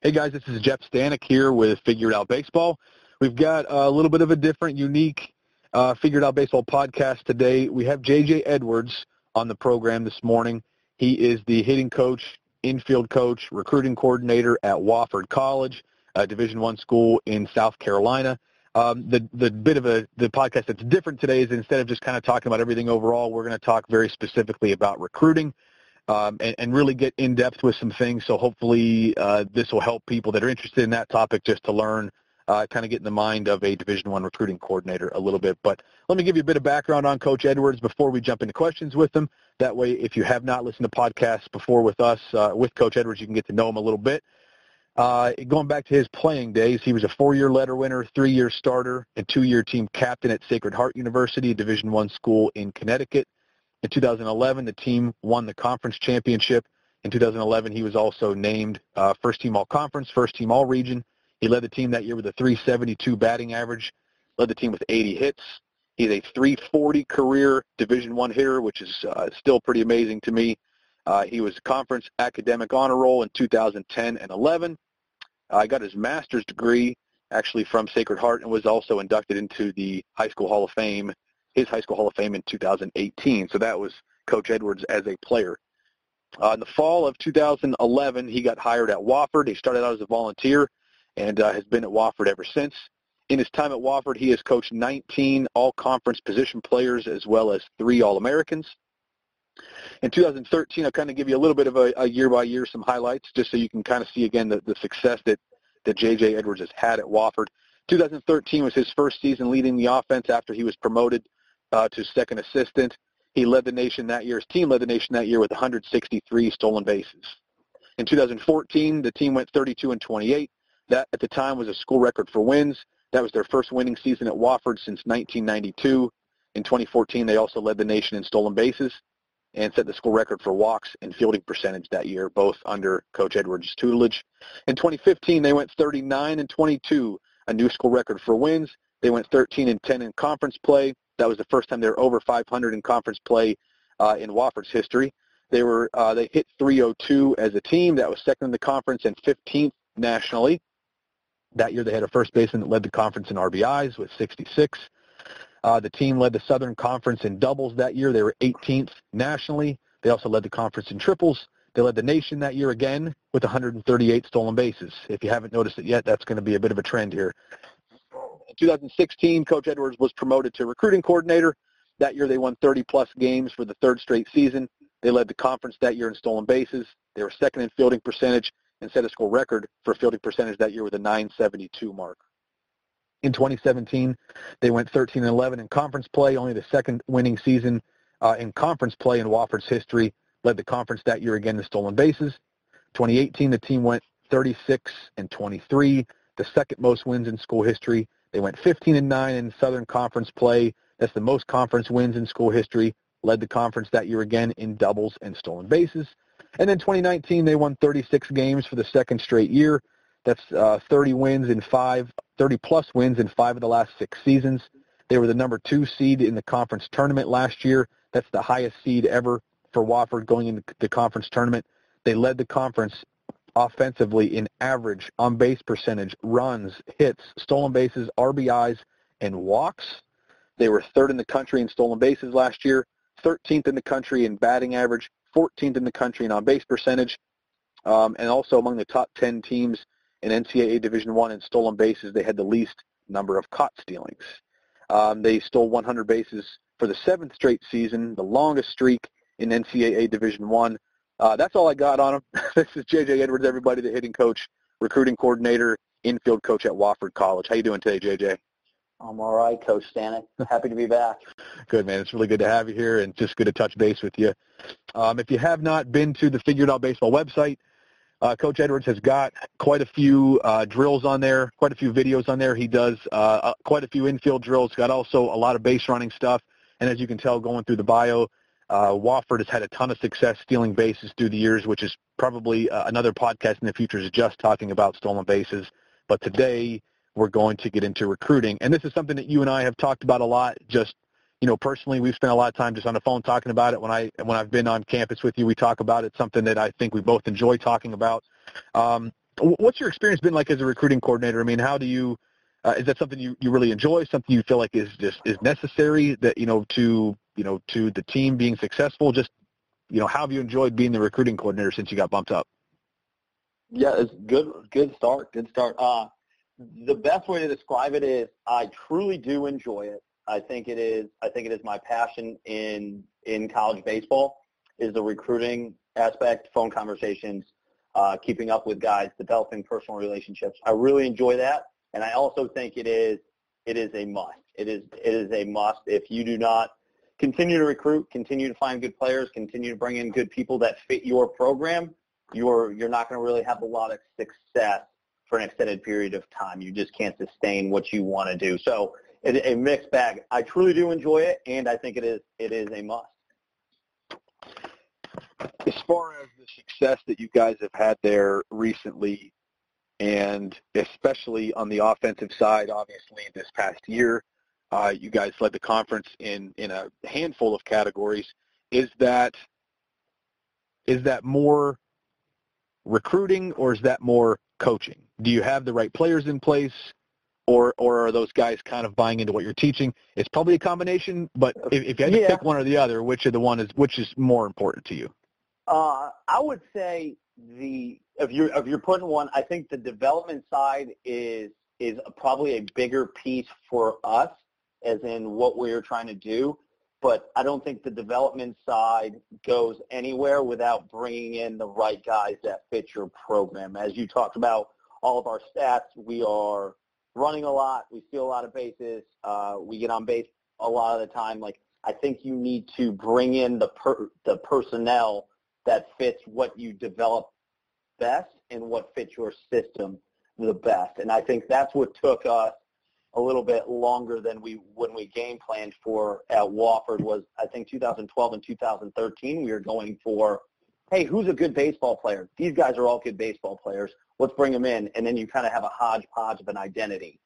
Hey guys, this is Jeff Stanek here with Figured Out Baseball. We've got a little bit of a different, unique uh, Figured Out Baseball podcast today. We have JJ Edwards on the program this morning. He is the hitting coach, infield coach, recruiting coordinator at Wofford College, a Division One school in South Carolina. Um, the the bit of a the podcast that's different today is instead of just kind of talking about everything overall, we're going to talk very specifically about recruiting um, and, and, really get in depth with some things. So hopefully uh, this will help people that are interested in that topic just to learn, uh, kind of get in the mind of a Division One recruiting coordinator a little bit. But let me give you a bit of background on Coach Edwards before we jump into questions with him. That way, if you have not listened to podcasts before with us, uh, with Coach Edwards, you can get to know him a little bit. Uh, going back to his playing days, he was a four-year letter winner, three-year starter, and two-year team captain at Sacred Heart University, a Division One school in Connecticut. In 2011, the team won the conference championship. In 2011, he was also named uh, first team all conference, first team all region. He led the team that year with a 372 batting average, led the team with 80 hits. He's a 340 career Division One hitter, which is uh, still pretty amazing to me. Uh, he was conference academic honor roll in 2010 and 11. I got his master's degree actually from Sacred Heart and was also inducted into the High School Hall of Fame his High School Hall of Fame in 2018. So that was Coach Edwards as a player. Uh, in the fall of 2011, he got hired at Wofford. He started out as a volunteer and uh, has been at Wofford ever since. In his time at Wofford, he has coached 19 all-conference position players as well as three All-Americans. In 2013, I'll kind of give you a little bit of a, a year-by-year, some highlights, just so you can kind of see again the, the success that, that J.J. Edwards has had at Wofford. 2013 was his first season leading the offense after he was promoted uh, to second assistant. He led the nation that year. His team led the nation that year with 163 stolen bases. In 2014, the team went 32 and 28. That at the time was a school record for wins. That was their first winning season at Wofford since 1992. In 2014, they also led the nation in stolen bases and set the school record for walks and fielding percentage that year, both under Coach Edwards' tutelage. In 2015, they went 39 and 22, a new school record for wins. They went 13 and 10 in conference play. That was the first time they were over 500 in conference play uh, in Wofford's history. They were uh, they hit 302 as a team. That was second in the conference and 15th nationally. That year they had a first baseman that led the conference in RBIs with 66. Uh, the team led the Southern Conference in doubles that year. They were 18th nationally. They also led the conference in triples. They led the nation that year again with 138 stolen bases. If you haven't noticed it yet, that's going to be a bit of a trend here. 2016, Coach Edwards was promoted to recruiting coordinator. That year they won 30-plus games for the third straight season. They led the conference that year in stolen bases. They were second in fielding percentage and set a school record for fielding percentage that year with a 972 mark. In 2017, they went 13 and 11 in conference play, only the second winning season uh, in conference play in Wofford's history. Led the conference that year again in stolen bases. 2018, the team went 36 and 23, the second most wins in school history. They went 15 and 9 in Southern Conference play. That's the most conference wins in school history. Led the conference that year again in doubles and stolen bases. And then 2019, they won 36 games for the second straight year. That's uh, 30 wins in five, 30 plus wins in five of the last six seasons. They were the number two seed in the conference tournament last year. That's the highest seed ever for Wofford going into the conference tournament. They led the conference offensively in average on base percentage, runs, hits, stolen bases, RBIs, and walks. They were third in the country in stolen bases last year, 13th in the country in batting average, 14th in the country in on base percentage, um, and also among the top 10 teams in NCAA Division One in stolen bases. They had the least number of caught stealings. Um, they stole 100 bases for the seventh straight season, the longest streak in NCAA Division One. Uh, that's all I got on him. this is JJ Edwards, everybody, the hitting coach, recruiting coordinator, infield coach at Wofford College. How you doing today, JJ? I'm all right, Coach Stanek. Happy to be back. good, man. It's really good to have you here and just good to touch base with you. Um, if you have not been to the Figured Out Baseball website, uh, Coach Edwards has got quite a few uh, drills on there, quite a few videos on there. He does uh, uh quite a few infield drills. Got also a lot of base running stuff. And as you can tell, going through the bio, uh, Wofford has had a ton of success stealing bases through the years, which is probably uh, another podcast in the future is just talking about stolen bases. But today we're going to get into recruiting, and this is something that you and I have talked about a lot. Just you know, personally, we've spent a lot of time just on the phone talking about it. When I when I've been on campus with you, we talk about it. It's Something that I think we both enjoy talking about. Um, What's your experience been like as a recruiting coordinator? I mean, how do you uh, is that something you, you really enjoy? Something you feel like is just is necessary that you know to you know to the team being successful? Just you know, how have you enjoyed being the recruiting coordinator since you got bumped up? Yeah, it's good. Good start. Good start. Uh, the best way to describe it is I truly do enjoy it. I think it is. I think it is my passion in in college baseball is the recruiting aspect, phone conversations, uh, keeping up with guys, developing personal relationships. I really enjoy that, and I also think it is it is a must. It is it is a must. If you do not continue to recruit, continue to find good players, continue to bring in good people that fit your program, you're you're not going to really have a lot of success for an extended period of time. You just can't sustain what you want to do. So it's a mixed bag. I truly do enjoy it, and I think it is it is a must. As far as the success that you guys have had there recently, and especially on the offensive side, obviously this past year, uh, you guys led the conference in in a handful of categories. Is that is that more recruiting or is that more coaching? Do you have the right players in place? Or, or are those guys kind of buying into what you're teaching? It's probably a combination, but if, if you had to Yeah. pick one or the other, which of the one is which is more important to you? Uh, I would say the if you're if you're putting one, I think the development side is is probably a bigger piece for us, as in what we're trying to do. But I don't think the development side goes anywhere without bringing in the right guys that fit your program. As you talked about, all of our stats, we are running a lot, we steal a lot of bases, uh, we get on base a lot of the time. Like I think you need to bring in the per, the personnel that fits what you develop best and what fits your system the best. And I think that's what took us a little bit longer than we when we game planned for at Wofford was I think 2012 and 2013 we were going for hey who's a good baseball player? These guys are all good baseball players. Let's bring them in. And then you kind of have a hodgepodge of an identity.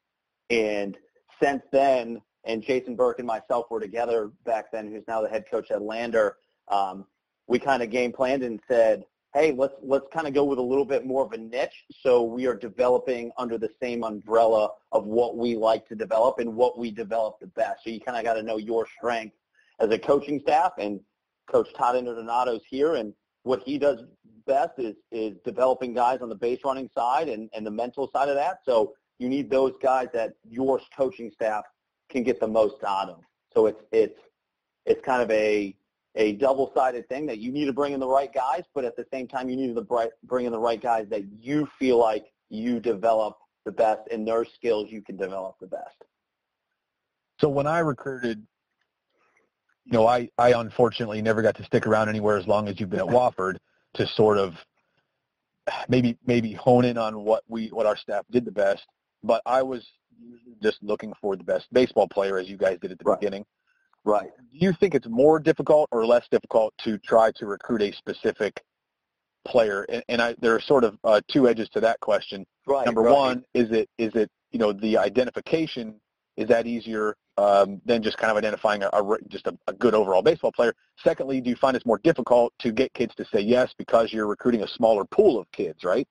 And since then and Jason Burke and myself were together back then who's now the head coach at Lander um, we kind of game planned and said hey, let's let's kind of go with a little bit more of a niche. So we are developing under the same umbrella of what we like to develop and what we develop the best. So you kind of got to know your strength as a coaching staff. And Coach Todd Interdonato's here, and what he does best is is developing guys on the base running side and, and the mental side of that. So you need those guys that your coaching staff can get the most out of. So it's it's it's kind of a a double-sided thing that you need to bring in the right guys, but at the same time you need to bring in the right guys that you feel like you develop the best and their skills you can develop the best. So when I recruited, you know, I, I unfortunately never got to stick around anywhere as long as you've been at Wofford to sort of maybe maybe hone in on what we what our staff did the best. But I was just looking for the best baseball player as you guys did at the Right. beginning. Right. Do you think it's more difficult or less difficult to try to recruit a specific player? And, and I, there are sort of uh, two edges to that question. Right. Number right. one, is it is it you know the identification is that easier um, than just kind of identifying a, a just a, a good overall baseball player? Secondly, do you find it's more difficult to get kids to say yes because you're recruiting a smaller pool of kids, right?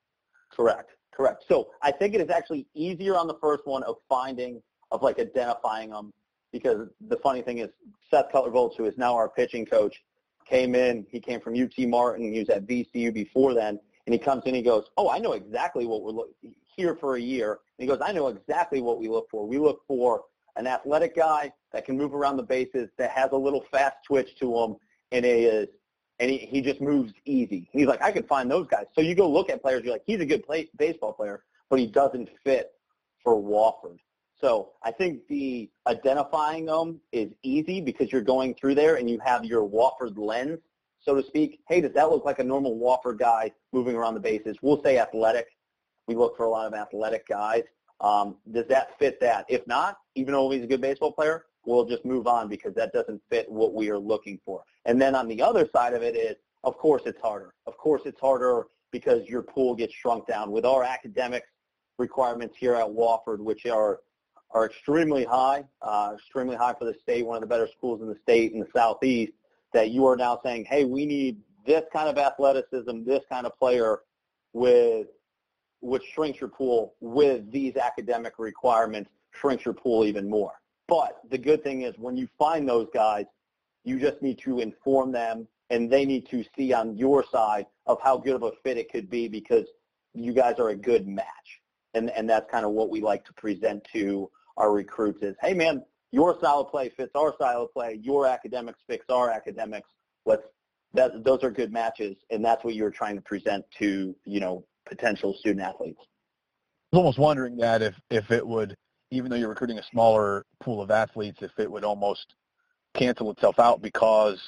Correct. Correct. So I think it is actually easier on the first one of finding, of like identifying them, because the funny thing is Seth Cutler-Volz, who is now our pitching coach, came in. He came from UT Martin. He was at VCU before then, and he comes in. He goes, "Oh, I know exactly what we're looking here for a year." And he goes, "I know exactly what we look for. We look for an athletic guy that can move around the bases, that has a little fast twitch to him, and is and he, he just moves easy. He's like, I could find those guys. So you go look at players, you're like, he's a good play, baseball player, but he doesn't fit for Wofford. So I think the identifying them is easy because you're going through there and you have your Wofford lens, so to speak. Hey, does that look like a normal Wofford guy moving around the bases? We'll say athletic. We look for a lot of athletic guys. Um, does that fit that? If not, even though he's a good baseball player, we'll just move on because that doesn't fit what we are looking for. And then on the other side of it is, of course it's harder. Of course it's harder because your pool gets shrunk down. With our academics requirements here at Wofford, which are are extremely high, uh, extremely high for the state, one of the better schools in the state in the southeast, that you are now saying, hey, we need this kind of athleticism, this kind of player with which shrinks your pool with these academic requirements, shrinks your pool even more. But the good thing is when you find those guys, you just need to inform them and they need to see on your side of how good of a fit it could be because you guys are a good match. And, and that's kind of what we like to present to our recruits is, hey man, your style of play fits our style of play. Your academics fits our academics. Let's that those are good matches, and that's what you're trying to present to you know potential student athletes. I was almost wondering that if if it would, even though you're recruiting a smaller pool of athletes, if it would almost cancel itself out because,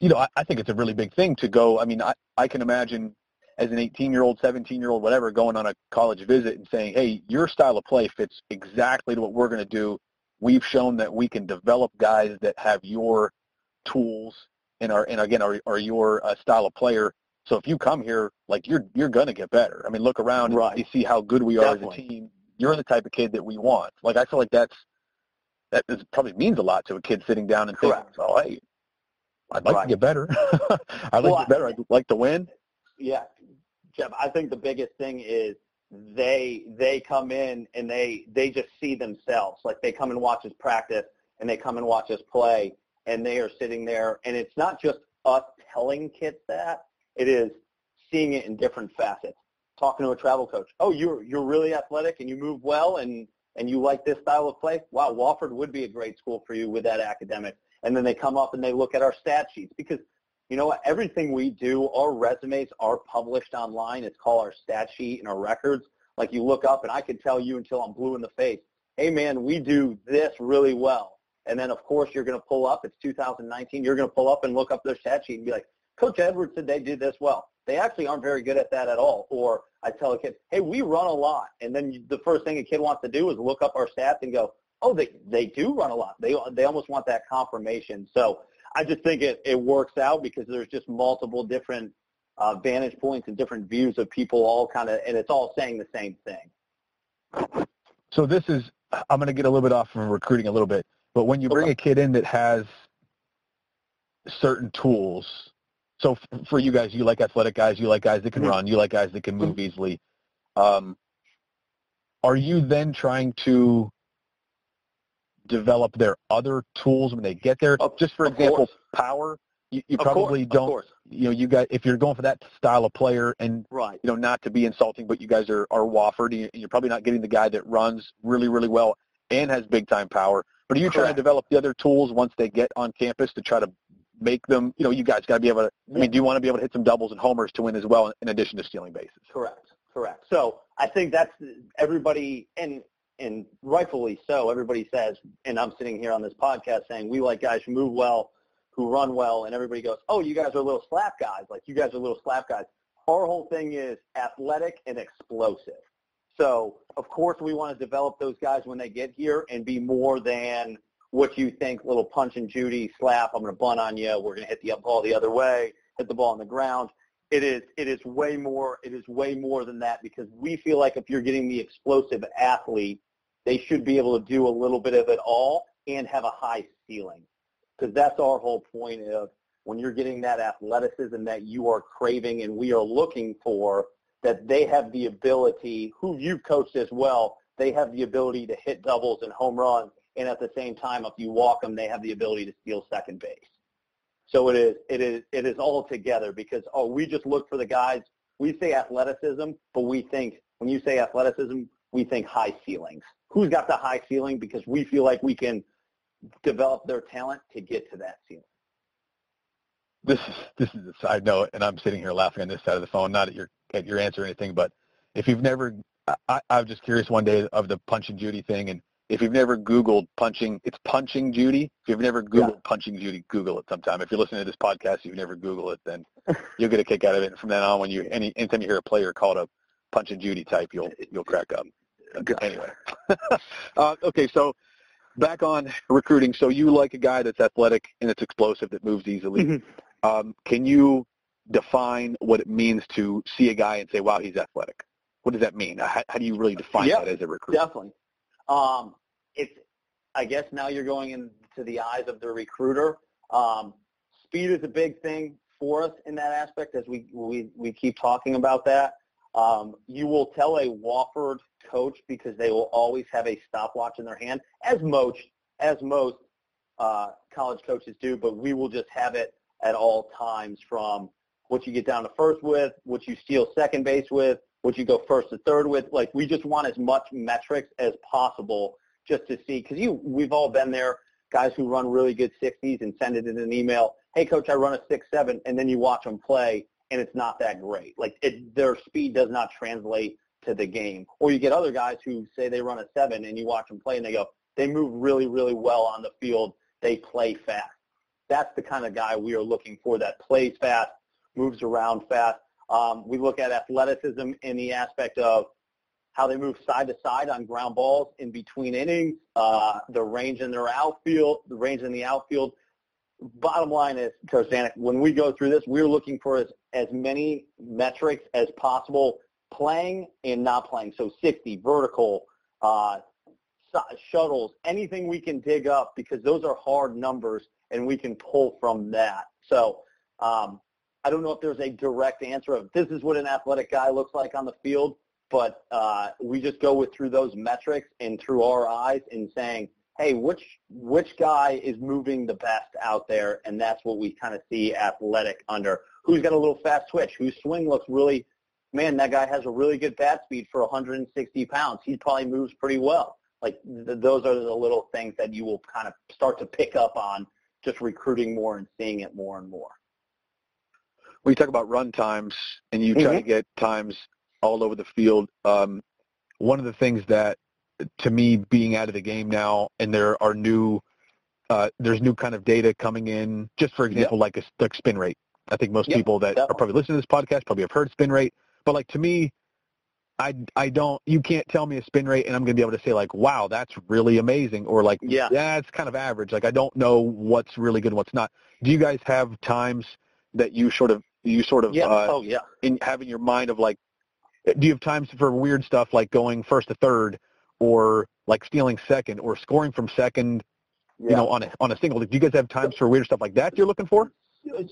you know, I, I think it's a really big thing to go. I mean, I I can imagine as an 18-year-old, 17-year-old, whatever, going on a college visit and saying, hey, your style of play fits exactly to what we're going to do. We've shown that we can develop guys that have your tools and are, and again, are, are your uh, style of player. So if you come here, like you're, you're going to get better. I mean, look around right. and you see how good we are Definitely. as a team. You're the type of kid that we want. Like, I feel like that's, that is, probably means a lot to a kid sitting down and Correct. thinking, oh, hey, I'd like right. to get better. I'd like well, to get better. I'd like to win. Yeah, Jeff, I think the biggest thing is they they come in and they they just see themselves. Like they come and watch us practice and they come and watch us play and they are sitting there and it's not just us telling kids that. It is seeing it in different facets. Talking to a travel coach. Oh, you're you're really athletic and you move well and and you like this style of play. Wow, Wofford would be a great school for you with that academic. And then they come up and they look at our stat sheets because you know what? Everything we do, our resumes are published online. It's called our stat sheet and our records. Like you look up and I can tell you until I'm blue in the face, hey man, we do this really well. And then of course you're going to pull up, it's 2019, you're going to pull up and look up their stat sheet and be like, Coach Edwards said they did this well. They actually aren't very good at that at all. Or I tell a kid, hey, we run a lot. And then the first thing a kid wants to do is look up our stats and go, oh, they, they do run a lot. They, they almost want that confirmation. So I just think it, it works out because there's just multiple different uh, vantage points and different views of people all kind of, and it's all saying the same thing. So this is, I'm going to get a little bit off from recruiting a little bit, but when you bring okay. a kid in that has certain tools, so for you guys, you like athletic guys, you like guys that can mm-hmm. run, you like guys that can move mm-hmm. easily. Um, are you then trying to develop their other tools when they get there. Of, Just for example, course. power. You, you probably course, don't. You know, you guys, if you're going for that style of player, and right. you know, not to be insulting, but you guys are are Wofford, and you're probably not getting the guy that runs really, really well and has big time power. But are you Correct. trying to develop the other tools once they get on campus to try to make them? You know, you guys got to be able to. I mean, do you want to be able to hit some doubles and homers to win as well, in addition to stealing bases? Correct. Correct. So I think that's everybody, and and rightfully so, everybody says, and I'm sitting here on this podcast saying we like guys who move well, who run well, and everybody goes, oh, you guys are little slap guys. Like you guys are little slap guys. Our whole thing is athletic and explosive. So of course we want to develop those guys when they get here and be more than what you think, little punch and Judy slap. I'm going to bunt on you. We're going to hit the ball the other way, hit the ball on the ground. It is it is way more it is way more than that because we feel like if you're getting the explosive athlete they should be able to do a little bit of it all and have a high ceiling. Because that's our whole point of when you're getting that athleticism that you are craving and we are looking for, that they have the ability, who you've coached as well, they have the ability to hit doubles and home runs. And at the same time, if you walk them, they have the ability to steal second base. So it is, it is, it is all together because, oh, we just look for the guys. We say athleticism, but we think, when you say athleticism, we think high ceilings who's got the high ceiling because we feel like we can develop their talent to get to that ceiling. This is this is a side note, and I'm sitting here laughing on this side of the phone, not at your at your answer or anything, but if you've never, I, I was just curious one day of the punch and Judy thing, and if you've never Googled punching, it's punching Judy. If you've never Googled yeah. punching Judy, Google it sometime. If you're listening to this podcast, you've never Googled it, then you'll get a kick out of it. And from then on, when you any anytime you hear a player called a punching Judy type, you'll you'll crack up. Anyway, uh, okay, so back on recruiting. So you like a guy that's athletic and it's explosive that moves easily. Mm-hmm. Um, can you define what it means to see a guy and say, "Wow, he's athletic"? What does that mean? How, how do you really define yep, that as a recruit? Definitely. Um, it's. I guess now you're going into the eyes of the recruiter. Um, speed is a big thing for us in that aspect, as we we we keep talking about that. Um, you will tell a Wofford coach because they will always have a stopwatch in their hand, as most as most uh, college coaches do. But we will just have it at all times from what you get down to first with, what you steal second base with, what you go first to third with. Like we just want as much metrics as possible just to see because you we've all been there. Guys who run really good 60s and send it in an email. Hey, coach, I run a six seven, and then you watch them play, and it's not that great. Like it, their speed does not translate to the game. Or you get other guys who say they run a seven, and you watch them play, and they go, they move really, really well on the field. They play fast. That's the kind of guy we are looking for that plays fast, moves around fast. Um, we look at athleticism in the aspect of how they move side to side on ground balls in between innings, uh, the range in their outfield, the range in the outfield. Bottom line is, Coach Stanek, when we go through this, we're looking for as, as many metrics as possible playing and not playing. So 60, vertical, uh, shuttles, anything we can dig up because those are hard numbers and we can pull from that. So um, I don't know if there's a direct answer of this is what an athletic guy looks like on the field but uh, we just go with through those metrics and through our eyes and saying, hey, which which guy is moving the best out there, and that's what we kind of see athletic under. Who's got a little fast twitch? Whose swing looks really, man, that guy has a really good bat speed for 160 pounds. He probably moves pretty well. Like th- those are the little things that you will kind of start to pick up on just recruiting more and seeing it more and more. When you talk about run times and you try mm-hmm. to get times all over the field. Um, one of the things that, to me, being out of the game now, and there are new, uh, there's new kind of data coming in. Just for example, yep. like a like spin rate. I think most yep. people that are probably listening to this podcast probably have heard spin rate. But like to me, I, I don't you can't tell me a spin rate and I'm going to be able to say like wow that's really amazing or like yeah that's kind of average like I don't know what's really good and what's not. Do you guys have times that you sort of you sort of yeah. Uh, oh yeah in having your mind of like do you have times for weird stuff like going first to third or like stealing second or scoring from second, yeah. you know, on a, on a single? Do you guys have times for weird stuff like that you're looking for?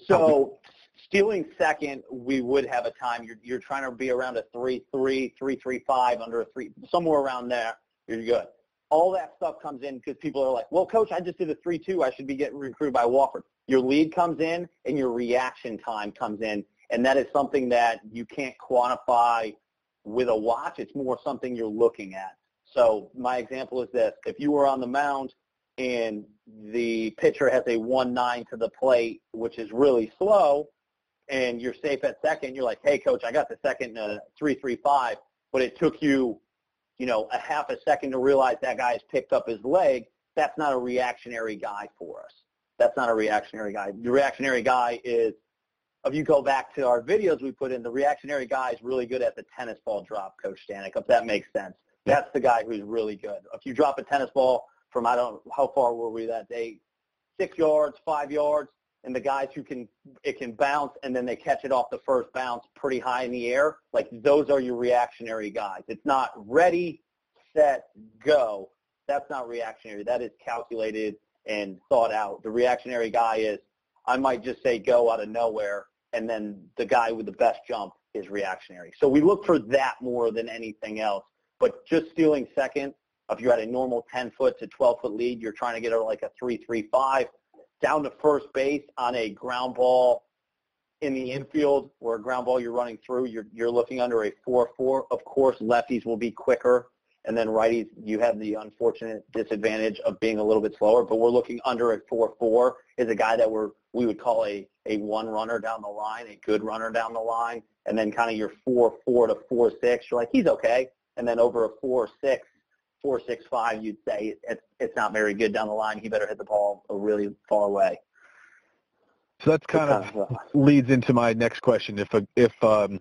So stealing second, we would have a time. You're, you're trying to be around a 3-3, 3-3-5, under a 3, somewhere around there. You're good. All that stuff comes in because people are like, well, coach, I just did a 3-2. I should be getting recruited by Wofford. Your lead comes in and your reaction time comes in. And that is something that you can't quantify with a watch, it's more something you're looking at. So my example is this. If you were on the mound and the pitcher has a 1-9 to the plate, which is really slow, and you're safe at second, you're like, hey, coach, I got the second uh, 3-3-5, but it took you, you know, a half a second to realize that guy's picked up his leg. That's not a reactionary guy for us. That's not a reactionary guy. The reactionary guy is if you go back to our videos we put in, the reactionary guy is really good at the tennis ball drop, Coach Stanek, if that makes sense. That's the guy who's really good. If you drop a tennis ball from, I don't how far were we that day, six yards, five yards, and the guys who can, it can bounce and then they catch it off the first bounce pretty high in the air, like those are your reactionary guys. It's not ready, set, go. That's not reactionary. That is calculated and thought out. The reactionary guy is, I might just say go out of nowhere and then the guy with the best jump is reactionary. So we look for that more than anything else. But just stealing second, if you're at a normal 10-foot to 12-foot lead, you're trying to get like a 3-3-5 down to first base on a ground ball in the infield or a ground ball you're running through, you're, you're looking under a 4-4. Of course, lefties will be quicker, and then righties, you have the unfortunate disadvantage of being a little bit slower, but we're looking under a 4-4 is a guy that we're, we would call a a one runner down the line, a good runner down the line, and then kind of your four four to four six, you're like he's okay, and then over a four six, four six five, you'd say it's it's not very good down the line. He better hit the ball a really far away. So that's kind, of, uh, leads into my next question. If a, if um,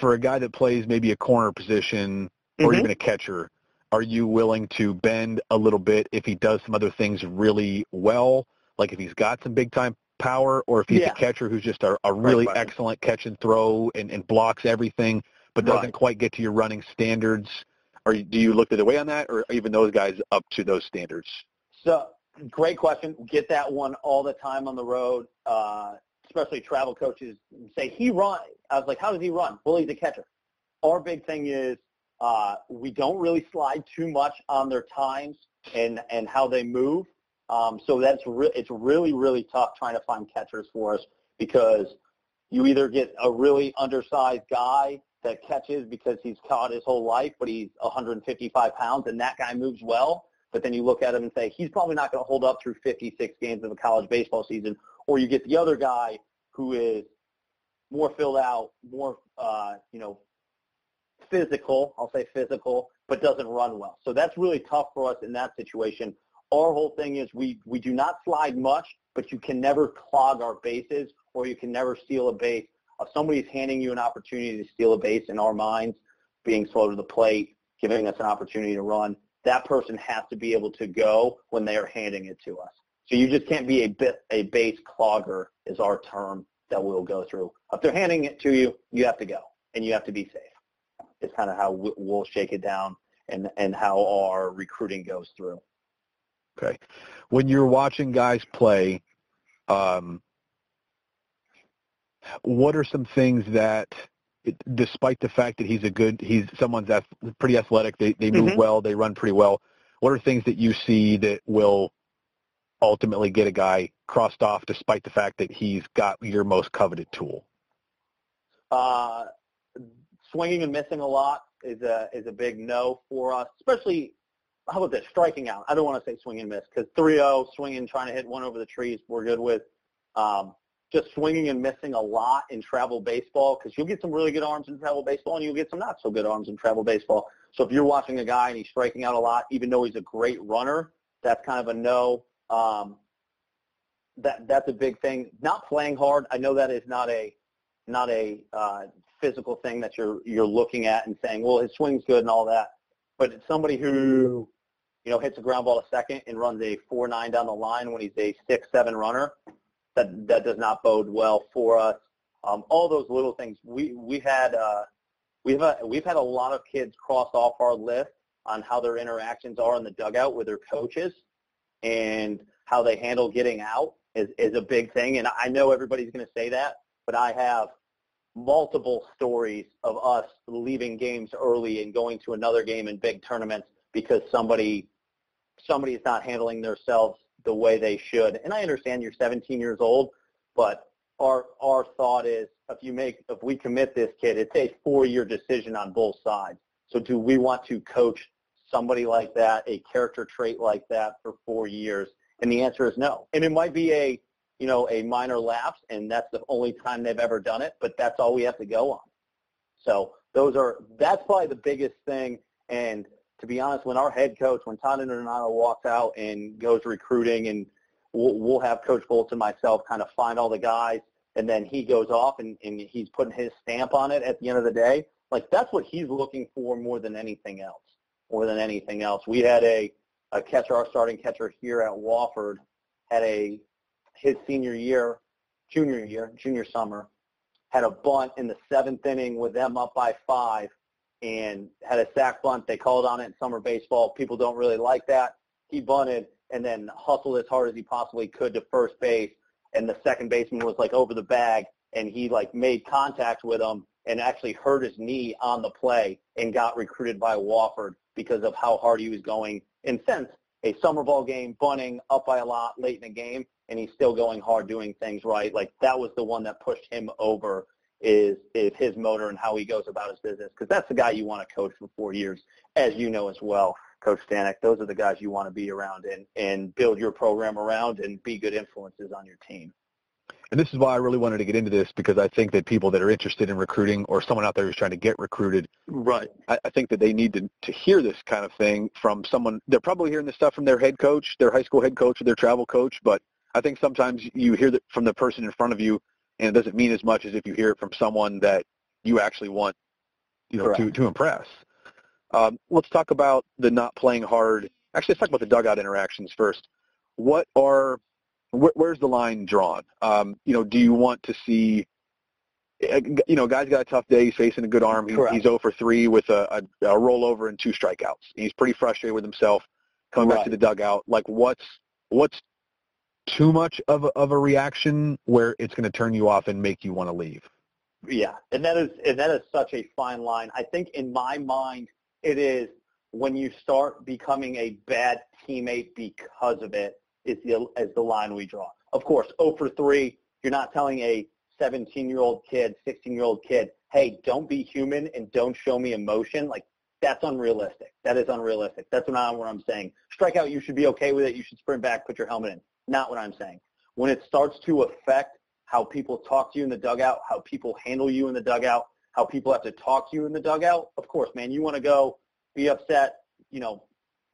for a guy that plays maybe a corner position or mm-hmm. even a catcher, are you willing to bend a little bit if he does some other things really well? like if he's got some big time power or if he's yeah. a catcher who's just a, a really right, excellent catch and throw and, and blocks everything but doesn't right. quite get to your running standards. Or do you look the other way on that, or even those guys up to those standards? So, great question. Get that one all the time on the road. Uh, especially travel coaches say he run. I was like, how does he run? Well, he's a catcher. Our big thing is uh, we don't really slide too much on their times and and how they move. Um, so that's re- it's really really tough trying to find catchers for us because you either get a really undersized guy that catches because he's caught his whole life, but he's 155 pounds, and that guy moves well. But then you look at him and say he's probably not going to hold up through 56 games of a college baseball season. Or you get the other guy who is more filled out, more uh, you know physical. I'll say physical, but doesn't run well. So that's really tough for us in that situation. Our whole thing is we we do not slide much, but you can never clog our bases or you can never steal a base. If somebody's handing you an opportunity to steal a base in our minds, being slow to the plate, giving us an opportunity to run, that person has to be able to go when they are handing it to us. So you just can't be a bit a base clogger is our term that we'll go through. If they're handing it to you, you have to go and you have to be safe. It's kind of how we'll shake it down and and how our recruiting goes through. Okay, when you're watching guys play, um, what are some things that, despite the fact that he's a good, he's someone's pretty athletic, they they move mm-hmm. well, they run pretty well. What are things that you see that will ultimately get a guy crossed off, despite the fact that he's got your most coveted tool? Uh, swinging and missing a lot is a is a big no for us, especially how about this striking out? I don't want to say swing and miss because 3-0 swinging, trying to hit one over the trees, we're good with. Um, just swinging and missing a lot in travel baseball because you'll get some really good arms in travel baseball and you'll get some not so good arms in travel baseball. So if you're watching a guy and he's striking out a lot, even though he's a great runner, that's kind of a no. Um, that that's a big thing. Not playing hard. I know that is not a not a uh, physical thing that you're you're looking at and saying, well, his swing's good and all that. But it's somebody who you know hits a ground ball to second and runs a four nine down the line when he's a six seven runner that that does not bode well for us. Um, all those little things. We we had uh, we've a, we've had a lot of kids cross off our list on how their interactions are in the dugout with their coaches and how they handle getting out is, is a big thing. And I know everybody's going to say that, but I have multiple stories of us leaving games early and going to another game in big tournaments because somebody somebody is not handling themselves the way they should. And I understand you're 17 years old, but our our thought is if you make if we commit this kid, it's a four-year decision on both sides. So do we want to coach somebody like that, a character trait like that for four years? And the answer is no. And it might be a you know a minor lapse, and that's the only time they've ever done it. But that's all we have to go on. So those are that's probably the biggest thing. And to be honest, when our head coach, when Todd Interdonato walks out and goes recruiting, and we'll, we'll have Coach Volz and myself kind of find all the guys, and then he goes off and, and he's putting his stamp on it at the end of the day. Like that's what he's looking for more than anything else. More than anything else, we had a a catcher, our starting catcher here at Wofford, had a his senior year, junior year, junior summer, had a bunt in the seventh inning with them up by five and had a sac bunt. They called on it in summer baseball. People don't really like that. He bunted and then hustled as hard as he possibly could to first base, and the second baseman was like over the bag, and he like made contact with him and actually hurt his knee on the play and got recruited by Wofford because of how hard he was going. And since a summer ball game, bunting up by a lot late in the game, and he's still going hard doing things right. Like that was the one that pushed him over is is his motor and how he goes about his business because that's the guy you want to coach for four years, as you know as well, Coach Stanek. Those are the guys you want to be around and and build your program around and be good influences on your team. And this is why I really wanted to get into this because I think that people that are interested in recruiting or someone out there who's trying to get recruited, right? I, I think that they need to to hear this kind of thing from someone. They're probably hearing this stuff from their head coach, their high school head coach, or their travel coach. But I think sometimes you hear that from the person in front of you and it doesn't mean as much as if you hear it from someone that you actually want, you know, to to impress. Um, let's talk about the not playing hard. Actually, let's talk about the dugout interactions first. What are wh- where's the line drawn? Um, you know, do you want to see? Eh, you know, guy's got a tough day. He's facing a good arm. He, he's 0 for 3 with a, a, a rollover and two strikeouts. He's pretty frustrated with himself. Coming right. back to the dugout, like what's what's too much of a, of a reaction where it's going to turn you off and make you want to leave. Yeah, and that is and that is such a fine line. I think in my mind, it is when you start becoming a bad teammate because of it is the is the line we draw. Of course, 0 for 3, you're not telling a 17-year-old kid, 16-year-old kid, hey, don't be human and don't show me emotion. Like that's unrealistic. That is unrealistic. That's not what I'm saying. Strikeout, you should be okay with it. You should sprint back, put your helmet in. Not what I'm saying. When it starts to affect how people talk to you in the dugout, how people handle you in the dugout, how people have to talk to you in the dugout, of course, man, you want to go be upset, you know,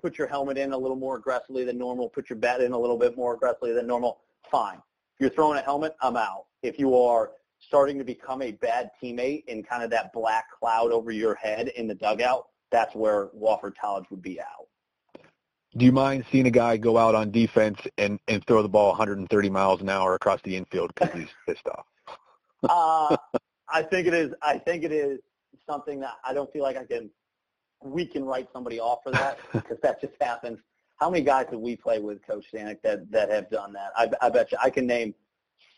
put your helmet in a little more aggressively than normal, put your bat in a little bit more aggressively than normal, fine. If you're throwing a helmet, I'm out. If you are starting to become a bad teammate and kind of that black cloud over your head in the dugout, that's where Wofford College would be out. Do you mind seeing a guy go out on defense and, and throw the ball 130 miles an hour across the infield because he's pissed off? uh, I think it is. I think it is something that I don't feel like I can. We can write somebody off for that because that just happens. How many guys did we play with, Coach Stanek, that that have done that? I, I bet you I can name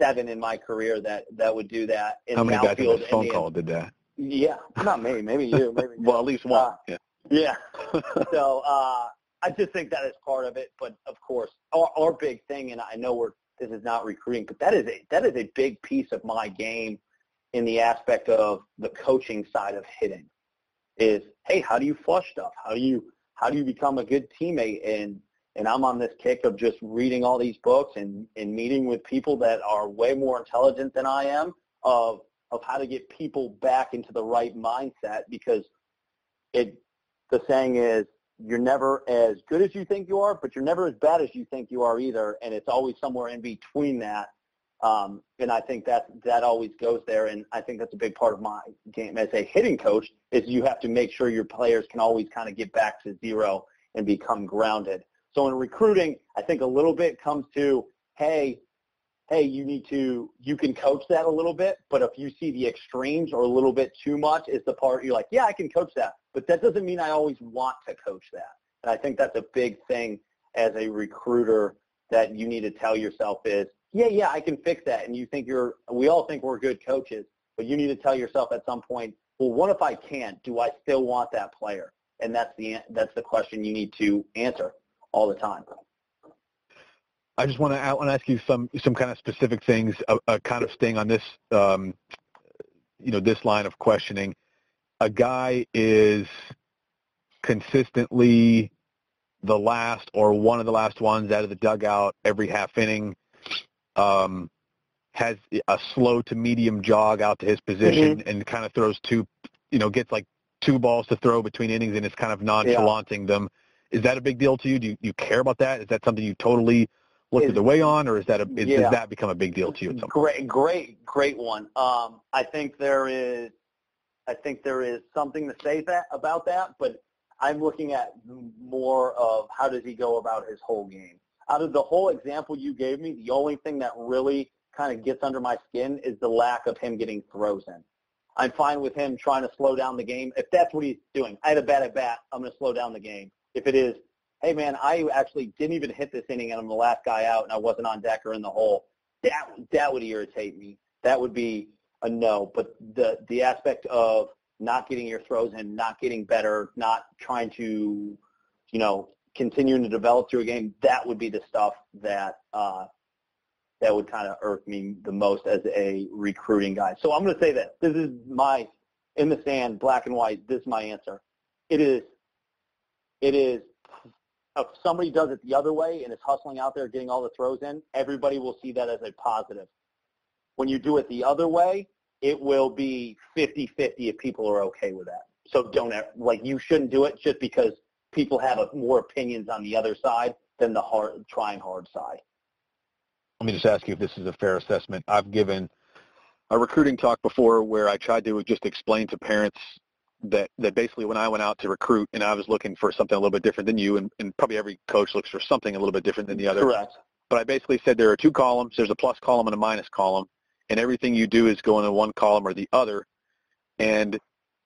seven in my career that that would do that. In How many guys in this phone call did that? Yeah, not me. Maybe you. Maybe well, at least one. Uh, yeah. Yeah. so uh, I just think that is part of it. But of course, our, our big thing, and I know we're this is not recruiting, but that is a that is a big piece of my game in the aspect of the coaching side of hitting. Is hey, how do you flush stuff? How do you how do you become a good teammate? And and I'm on this kick of just reading all these books and, and meeting with people that are way more intelligent than I am of of how to get people back into the right mindset because it the saying is you're never as good as you think you are, but you're never as bad as you think you are either, and it's always somewhere in between that. Um, and I think that that always goes there, and I think that's a big part of my game as a hitting coach is you have to make sure your players can always kind of get back to zero and become grounded. So in recruiting, I think a little bit comes to, hey, hey, you need to, you can coach that a little bit, but if you see the extremes or a little bit too much is the part you're like, yeah, I can coach that. But that doesn't mean I always want to coach that. And I think that's a big thing as a recruiter that you need to tell yourself is, yeah, yeah, I can fix that. And you think you're, we all think we're good coaches, but you need to tell yourself at some point, well, what if I can't? Do I still want that player? And that's the, that's the question you need to answer all the time. I just want to, I want to ask you some some kind of specific things, a, a kind of staying on this, um, you know, this line of questioning. A guy is consistently the last or one of the last ones out of the dugout every half inning. Um, has a slow to medium jog out to his position mm-hmm. and kind of throws two, you know, gets like two balls to throw between innings and is kind of nonchalanting yeah. them. Is that a big deal to you? Do you, you care about that? Is that something you totally look is, the way on, or is that a, is, yeah. does that become a big deal to you? Great, great, great one. Um, I think there is, I think there is something to say that about that, but I'm looking at more of how does he go about his whole game. Out of the whole example you gave me, the only thing that really kind of gets under my skin is the lack of him getting throws in. I'm fine with him trying to slow down the game. If that's what he's doing, I had a bad at bat, I'm going to slow down the game. If it is, hey man, I actually didn't even hit this inning and I'm the last guy out and I wasn't on deck or in the hole. That that would irritate me. That would be a no. But the the aspect of not getting your throws in, not getting better, not trying to, you know, continuing to develop through a game, that would be the stuff that uh, that would kind of irk me the most as a recruiting guy. So I'm going to say that this is my in the sand, black and white. This is my answer. It is. It is if somebody does it the other way and is hustling out there getting all the throws in, everybody will see that as a positive. When you do it the other way, it will be 50-50 if people are okay with that. So don't like you shouldn't do it just because people have a, more opinions on the other side than the hard trying hard side. Let me just ask you if this is a fair assessment. I've given a recruiting talk before where I tried to just explain to parents that that basically when I went out to recruit and I was looking for something a little bit different than you, and, and probably every coach looks for something a little bit different than the other. Correct. But I basically said there are two columns. There's a plus column and a minus column, and everything you do is go in one column or the other. And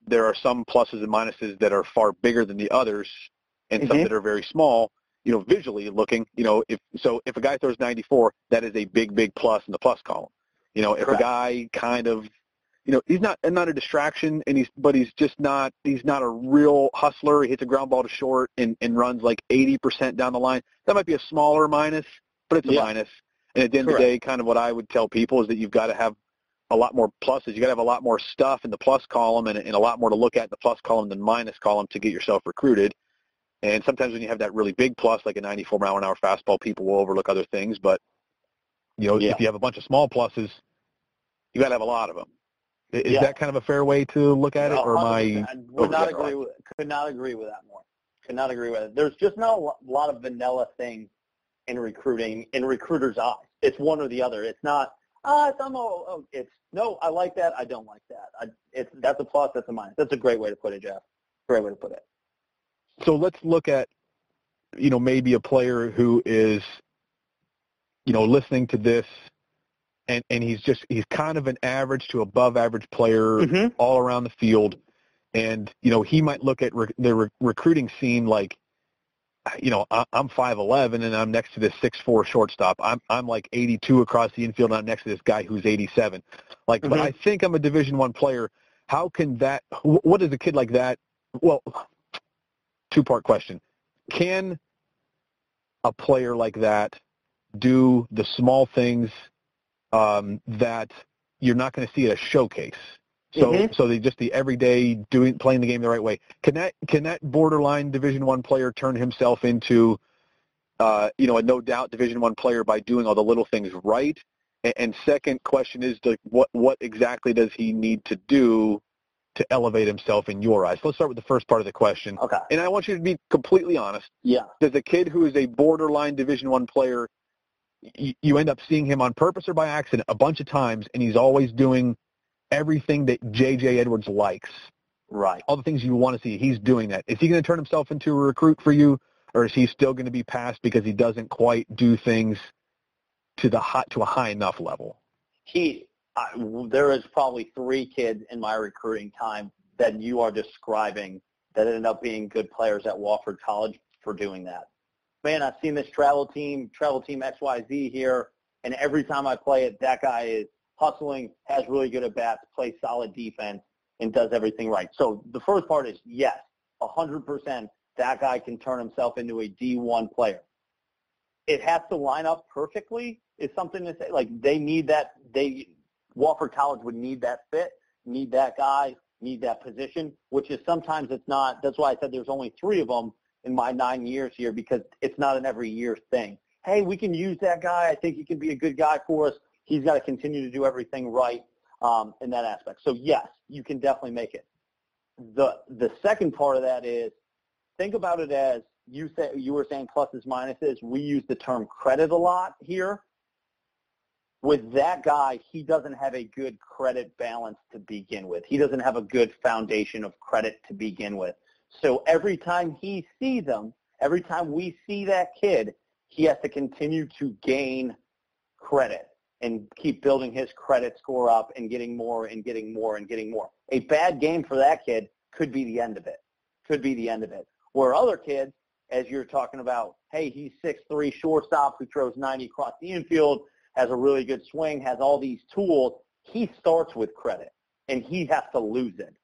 there are some pluses and minuses that are far bigger than the others, and mm-hmm. some that are very small. you know, visually looking, you know, if so, if a guy throws 94, that is a big, big plus in the plus column. You know, if Correct. a guy kind of, you know, he's not not a distraction, and he's but he's just not he's not a real hustler. He hits a ground ball to short and and runs like 80% down the line. That might be a smaller minus, but it's a Yeah. minus. And at the end of the day, kind of what I would tell people is that you've got to have a lot more pluses. You got to have a lot more stuff in the plus column and, and a lot more to look at in the plus column than minus column to get yourself recruited. And sometimes when you have that really big plus, like a 94 mile an hour fastball, people will overlook other things. But you know, Yeah. if you have a bunch of small pluses, you got to have a lot of them. Is Yeah. that kind of a fair way to look at it, or am I? would not agree with could not agree with that more. Could not agree with it. There's just not a lot of vanilla things in recruiting in recruiters' eyes. It's one or the other. It's not ah, it's, I'm oh, oh, it's no, I like that, I don't like that. I, it's that's a plus, that's a minus. That's a great way to put it, Jeff. Great way to put it. So let's look at, you know, maybe a player who is, you know, listening to this, and and he's just he's kind of an average to above average player Mm-hmm. all around the field, and you know he might look at re- the re- recruiting scene like, you know, I, I'm five eleven and I'm next to this six four shortstop. I'm I'm like 82 across the infield and I'm next to this guy who's 87. Like, but Mhm. I think I'm a Division One player. How can that? wh- What does a kid like that? Well, two part question: Can a player like that do the small things um, that you're not going to see at a showcase? So, Mhm. so they just the everyday doing playing the game the right way. Can that can that borderline Division One player turn himself into, uh, you know, a no doubt Division One player by doing all the little things right? And, and second question is, like, what what exactly does he need to do to elevate himself in your eyes? Let's start with the first part of the question, Okay. and I want you to be completely honest. Yeah. Does a kid who is a borderline Division One player, you end up seeing him on purpose or by accident a bunch of times, and he's always doing everything that J.J. Edwards likes, Right. all the things you want to see. He's doing that. Is he going to turn himself into a recruit for you, or is he still going to be passed because he doesn't quite do things to the hot to a high enough level? he I, there is probably three kids in my recruiting time that you are describing that ended up being good players at Wofford College for doing that. Man, I've seen this travel team, travel team XYZ here, and every time I play it, that guy is hustling, has really good at bats, plays solid defense, and does everything right. So the first part is yes, 100% that guy can turn himself into a D1 player. It has to line up perfectly is something to say. Like they need that. They Wofford College would need that fit, need that guy, need that position. Which is sometimes it's not. That's why I said there's only three of them in my nine years here because it's not an every year thing. Hey, we can use that guy. I think he can be a good guy for us. He's got to continue to do everything right um, in that aspect. So yes, you can definitely make it. The the second part of that is think about it as you say you were saying pluses minuses. We use the term credit a lot here. With that guy, he doesn't have a good credit balance to begin with. He doesn't have a good foundation of credit to begin with. So every time he sees them, every time we see that kid, he has to continue to gain credit and keep building his credit score up and getting more and getting more and getting more. A bad game for that kid could be the end of it. Could be the end of it. Where other kids, as you're talking about, hey, he's 6'3", shortstop who throws 90 across the infield, has a really good swing, has all these tools. He starts with credit, and he has to lose it.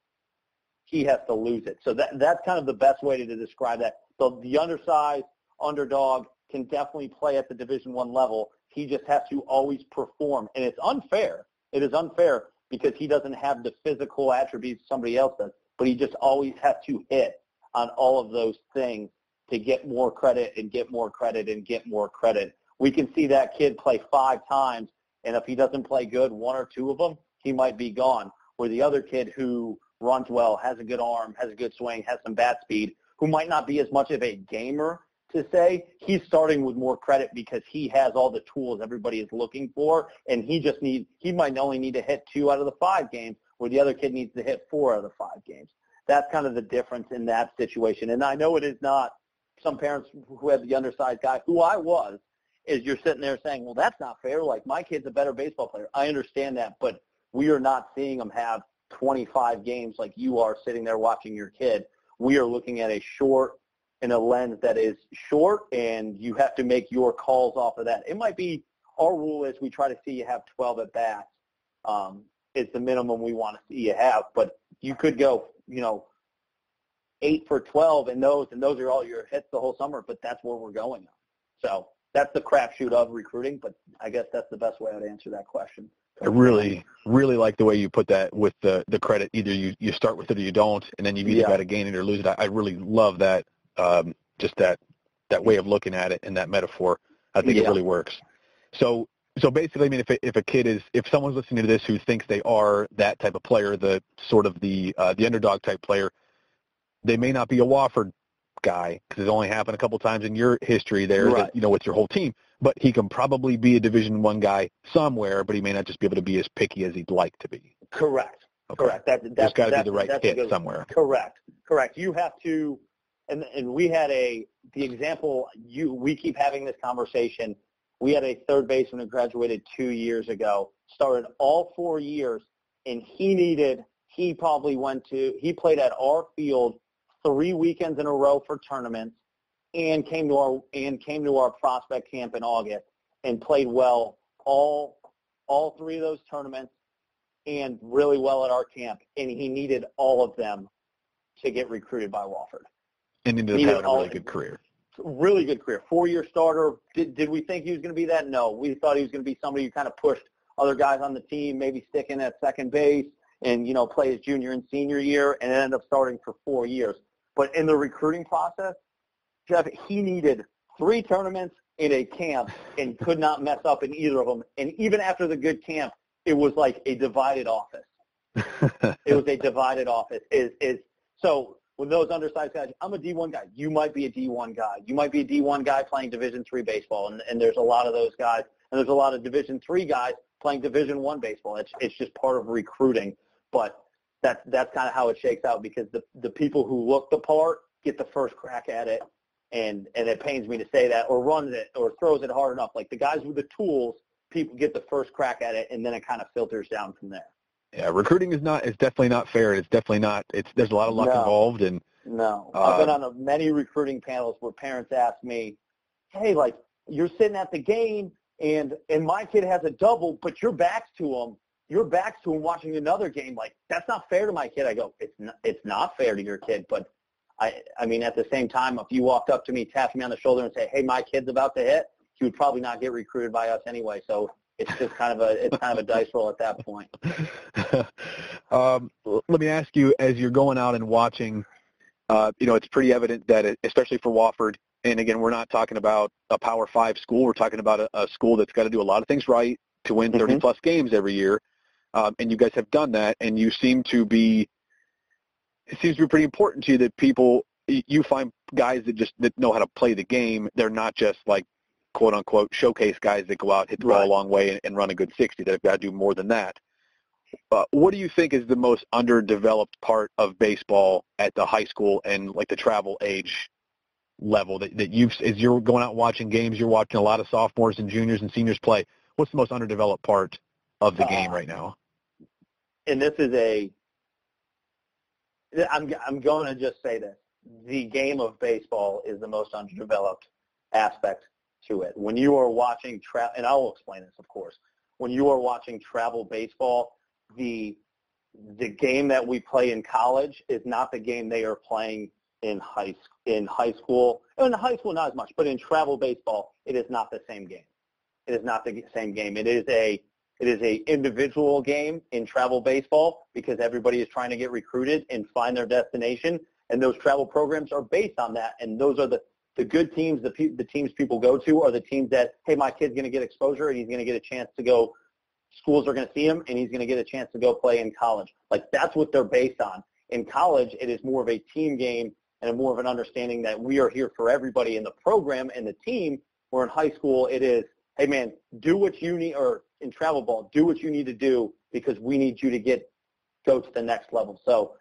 He has to lose it. So that that's kind of the best way to, describe that. So the undersized underdog can definitely play at the Division One level. He just has to always perform, and it's unfair. It is unfair because he doesn't have the physical attributes somebody else does, but he just always has to hit on all of those things to get more credit and get more credit and get more credit. We can see that kid play five times, and if he doesn't play good, one or two of them, he might be gone. Where the other kid who runs well, has a good arm, has a good swing, has some bat speed, who might not be as much of a gamer to say, he's starting with more credit because he has all the tools everybody is looking for, and he just needs, he might only need to hit two out of the five games, where the other kid needs to hit four out of the five games. That's kind of the difference in that situation. And I know it is not some parents who have the undersized guy, who I was, is you're sitting there saying, well, that's not fair. Like, my kid's a better baseball player. I understand that, but we are not seeing them have 25 games like you are sitting there watching your kid. We are looking at a short in a lens that is short, and you have to make your calls off of that. It might be our rule is we try to see you have 12 at bats. Um, it's the minimum we want to see you have, but you could go, you know, eight for 12 in those, and those are all your hits the whole summer, but that's where we're going. So that's the crapshoot of recruiting, but I guess that's the best way I'd answer that question. I really, really like the way you put that with the the credit. Either you, you start with it or you don't, and then you've either Yeah. got to gain it or lose it. I, I really love that, um, just that that way of looking at it and that metaphor. I think it really works. So, so basically, I mean, if a, if a kid is, if someone's listening to this who thinks they are that type of player, the sort of the uh, the underdog type player, they may not be a Wofford guy because it's only happened a couple times in your history there. Right. That, you know, with your whole team but he can probably be a Division One guy somewhere, but he may not just be able to be as picky as he'd like to be. Correct. Okay. Correct. That, that's There's got to be the right that's a hit good- somewhere. Correct. Correct. You have to, and and we had a the example. You we keep having this conversation. We had a third baseman who graduated two years ago. Started all four years, and he needed. He probably went to. He played at our field three weekends in a row for tournaments, and came to our and came to our prospect camp in August and played well all all three of those tournaments and really well at our camp, and he needed all of them to get recruited by Wofford. And ended up having a really good career. Really good career. Four-year starter. Did, did we think he was going to be that? No. We thought he was going to be somebody who kind of pushed other guys on the team, maybe sticking at second base and, you know, play his junior and senior year and ended up starting for four years. But in the recruiting process, Jeff, he needed three tournaments in a camp and could not mess up in either of them. And even after the good camp, it was like a divided office. it was a divided office. Is is so with those undersized guys, I'm a D1 guy. You might be a D1 guy. You might be a D1 guy playing Division three baseball, and, and there's a lot of those guys, and there's a lot of Division three guys playing Division one baseball. It's it's just part of recruiting, but that's that's kind of how it shakes out because the the people who look the part get the first crack at it, and and it pains me to say that, or runs it or throws it hard enough. Like the guys with the tools, people get the first crack at it, and then it kind of filters down from there. yeah, recruiting is not. It's definitely not fair. It's definitely not. It's there's a lot of luck No. involved, and No, Uh, I've been on a, many recruiting panels where parents ask me, "Hey, like you're sitting at the game and and my kid has a double, but your back's to him. Your back's to him watching another game. Like that's not fair to my kid." I go, "It's not, it's not fair to your kid, but I I mean at the same time, if you walked up to me, tapped me on the shoulder, and say, "Hey, my kid's about to hit," he would probably not get recruited by us anyway. So it's just kind of a it's kind of a dice roll at that point. um, let me ask you, as you're going out and watching, uh, you know, it's pretty evident that, it, especially for Wofford, and again, we're not talking about a Power Five school. We're talking about a, a school that's got to do a lot of things right to win 30 Mhm. plus games every year, um, and you guys have done that, and you seem to be. It seems to be pretty important to you that people you find guys that just that know how to play the game. They're not just like quote unquote showcase guys that go out hit the ball a long way and, and run a good 60. They've got to do more than that. Uh, what do you think is the most underdeveloped part of baseball at the high school and like the travel age level that, that you've as you're going out watching games, you're watching a lot of sophomores and juniors and seniors play. What's the most underdeveloped part of the game Uh, right now? And this is a I'm I'm going to just say this. The game of baseball is the most underdeveloped aspect to it. When you are watching travel, and I will explain this of course. When you are watching travel baseball, the the game that we play in college is not the game they are playing in high in high school. In high school not as much, but in travel baseball it is not the same game. It is not the same game. It is a it is a individual game in travel baseball because everybody is trying to get recruited and find their destination, and those travel programs are based on that. And those are the the good teams, the pe- the teams people go to are the teams that hey, my kid's going to get exposure and he's going to get a chance to go. Schools are going to see him and he's going to get a chance to go play in college. Like that's what they're based on. In college, it is more of a team game and more of an understanding that we are here for everybody in the program and the team. Where in high school, it is hey man, do what you need, or in travel ball, do what you need to do because we need you to get go to the next level. So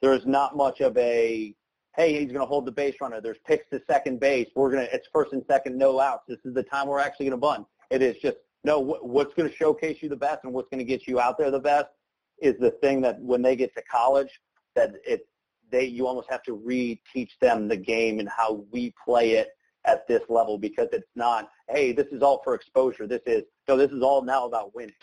there's not much of a hey, he's going to hold the base runner. There's picks to second base. We're going to it's first and second, no outs. This is the time we're actually going to bunt. It is just no. What, what's going to showcase you the best and what's going to get you out there the best is the thing that when they get to college, that it they you almost have to re-teach them the game and how we play it at this level because it's not, hey, this is all for exposure. This is no, this is all now about winning.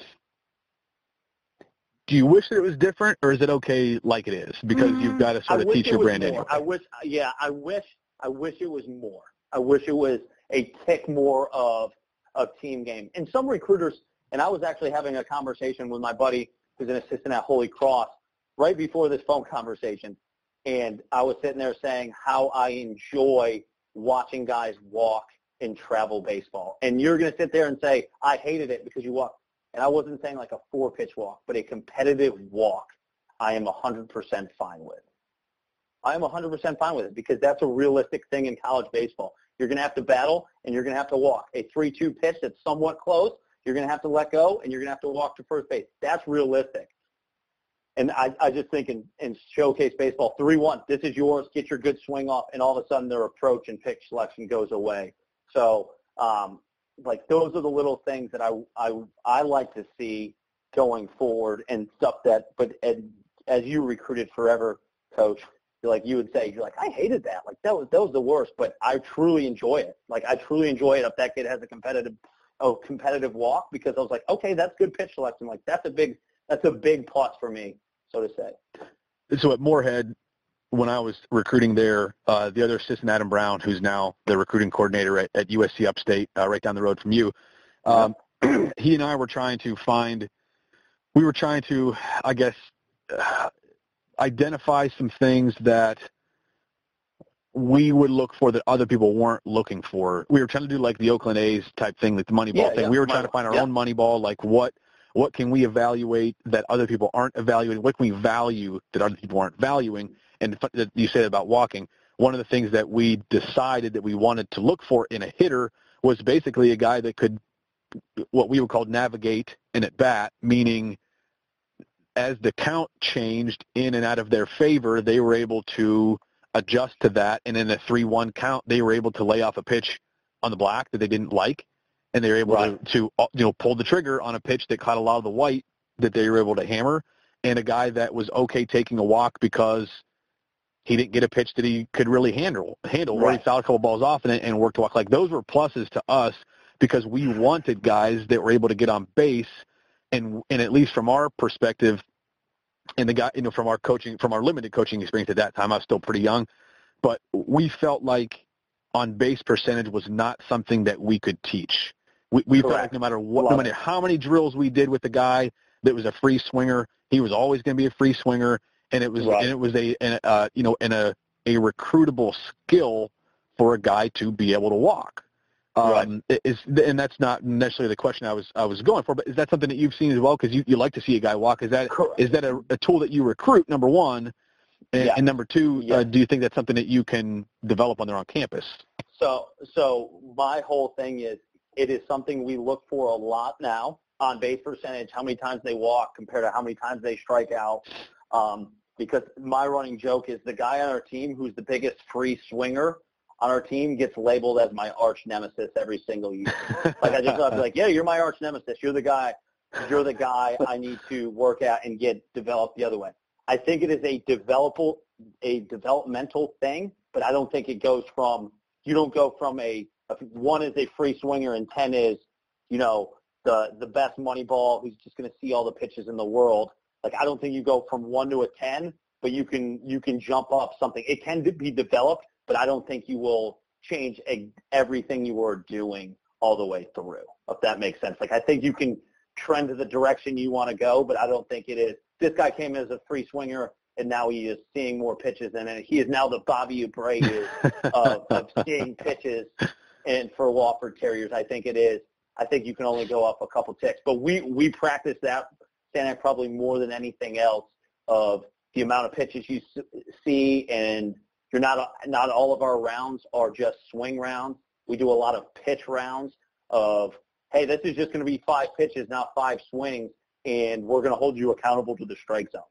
Do you wish that it was different, or is it okay like it is because mm-hmm. you've got to sort of teach your brand anyway? I wish, yeah, I wish, I wish it was more. I wish it was a tick more of a team game. And some recruiters, and I was actually having a conversation with my buddy who's an assistant at Holy Cross right before this phone conversation, and I was sitting there saying how I enjoy watching guys walk in travel baseball. And you're going to sit there and say, I hated it because you walk. And I wasn't saying like a four-pitch walk, but a competitive walk I am 100% fine with. I am 100% fine with it because that's a realistic thing in college baseball. You're going to have to battle and you're going to have to walk. A 3-2 pitch that's somewhat close, you're going to have to let go and you're going to have to walk to first base. That's realistic. And I, I just think in, in showcase baseball, 3-1, this is yours, get your good swing off, and all of a sudden their approach and pitch selection goes away. So, um, like, those are the little things that I, I, I like to see going forward and stuff that, but ed, as you recruited forever, coach, like you would say, you're like, I hated that. Like that was that was the worst, but I truly enjoy it. Like I truly enjoy it if that kid has a competitive a competitive walk because I was like, okay, that's good pitch selection. Like that's a big that's a big plus for me so to say. So at Moorhead, when I was recruiting there, uh, the other assistant, Adam Brown, who's now the recruiting coordinator at, at USC Upstate, uh, right down the road from you, um, he and I were trying to find, we were trying to, I guess, uh, identify some things that we would look for that other people weren't looking for. We were trying to do like the Oakland A's type thing, like the Moneyball yeah, thing. Yeah. We were trying to find our yeah. own Moneyball, like what what can we evaluate that other people aren't evaluating? What can we value that other people aren't valuing? And you said about walking. One of the things that we decided that we wanted to look for in a hitter was basically a guy that could what we would call navigate in at bat, meaning as the count changed in and out of their favor, they were able to adjust to that. And in a 3-1 count, they were able to lay off a pitch on the black that they didn't like and they were able right. to, to uh, you know pull the trigger on a pitch that caught a lot of the white that they were able to hammer, and a guy that was okay taking a walk because he didn't get a pitch that he could really handle handle right. or he fouled a couple balls off and, and worked a walk. Like those were pluses to us because we wanted guys that were able to get on base and and at least from our perspective and the guy you know from our coaching from our limited coaching experience at that time I was still pretty young but we felt like on base percentage was not something that we could teach we, we felt like no matter what, no matter how many drills we did with the guy that was a free swinger, he was always going to be a free swinger, and it was right. and it was a, an, uh, you know, and a a recruitable skill for a guy to be able to walk. Um, right. Is and that's not necessarily the question I was I was going for, but is that something that you've seen as well? Because you, you like to see a guy walk. Is that Correct. is that a, a tool that you recruit? Number one, and, yeah. and number two, yeah. uh, do you think that's something that you can develop on their own campus? So so my whole thing is it is something we look for a lot now on base percentage, how many times they walk compared to how many times they strike out. Um, because my running joke is the guy on our team who's the biggest free swinger on our team gets labeled as my arch nemesis every single year. like I just I'll be like, yeah, you're my arch nemesis. You're the guy. You're the guy I need to work at and get developed the other way. I think it is a developable, a developmental thing, but I don't think it goes from you don't go from a one is a free swinger and 10 is, you know, the, the best money ball who's just going to see all the pitches in the world. Like, I don't think you go from one to a 10, but you can, you can jump up something. It can be developed, but I don't think you will change everything you are doing all the way through, if that makes sense. Like, I think you can trend to the direction you want to go, but I don't think it is. This guy came as a free swinger and now he is seeing more pitches, and he is now the Bobby Abreu of, of seeing pitches and for Wofford Terriers, I think it is. I think you can only go up a couple ticks. But we, we practice that, Stanek, probably more than anything else of the amount of pitches you see, and you're not not all of our rounds are just swing rounds. We do a lot of pitch rounds of, hey, this is just going to be five pitches, not five swings, and we're going to hold you accountable to the strike zone.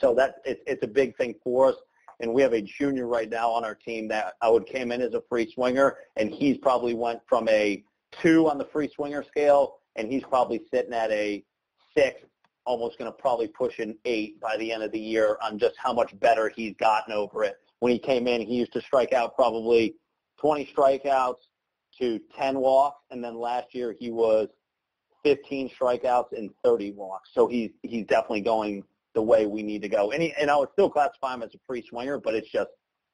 So that it's, it's a big thing for us and we have a junior right now on our team that I would came in as a free swinger, and he's probably went from a two on the free swinger scale, and he's probably sitting at a six almost going to probably push an eight by the end of the year on just how much better he's gotten over it. When he came in, he used to strike out probably 20 strikeouts to 10 walks, and then last year he was 15 strikeouts and 30 walks. So he's he's definitely going the way we need to go. And, he, and I would still classify him as a free swinger, but it's just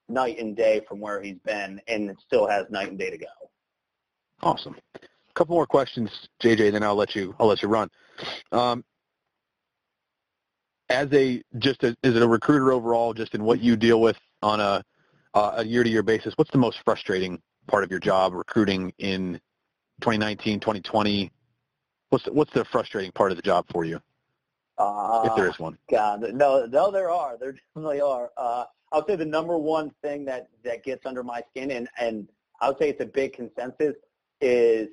night and day from where he's been, and it still has night and day to go. Awesome. A couple more questions, JJ, then I'll let you I'll let you run. Um, as a just a, as a recruiter overall, just in what you deal with on a uh, a year-to-year basis, what's the most frustrating part of your job recruiting in 2019, 2020? What's the, what's the frustrating part of the job for you, uh, if there is one? God, no, no, there are. There definitely are. Uh, I would say the number one thing that that gets under my skin, and and I would say it's a big consensus, is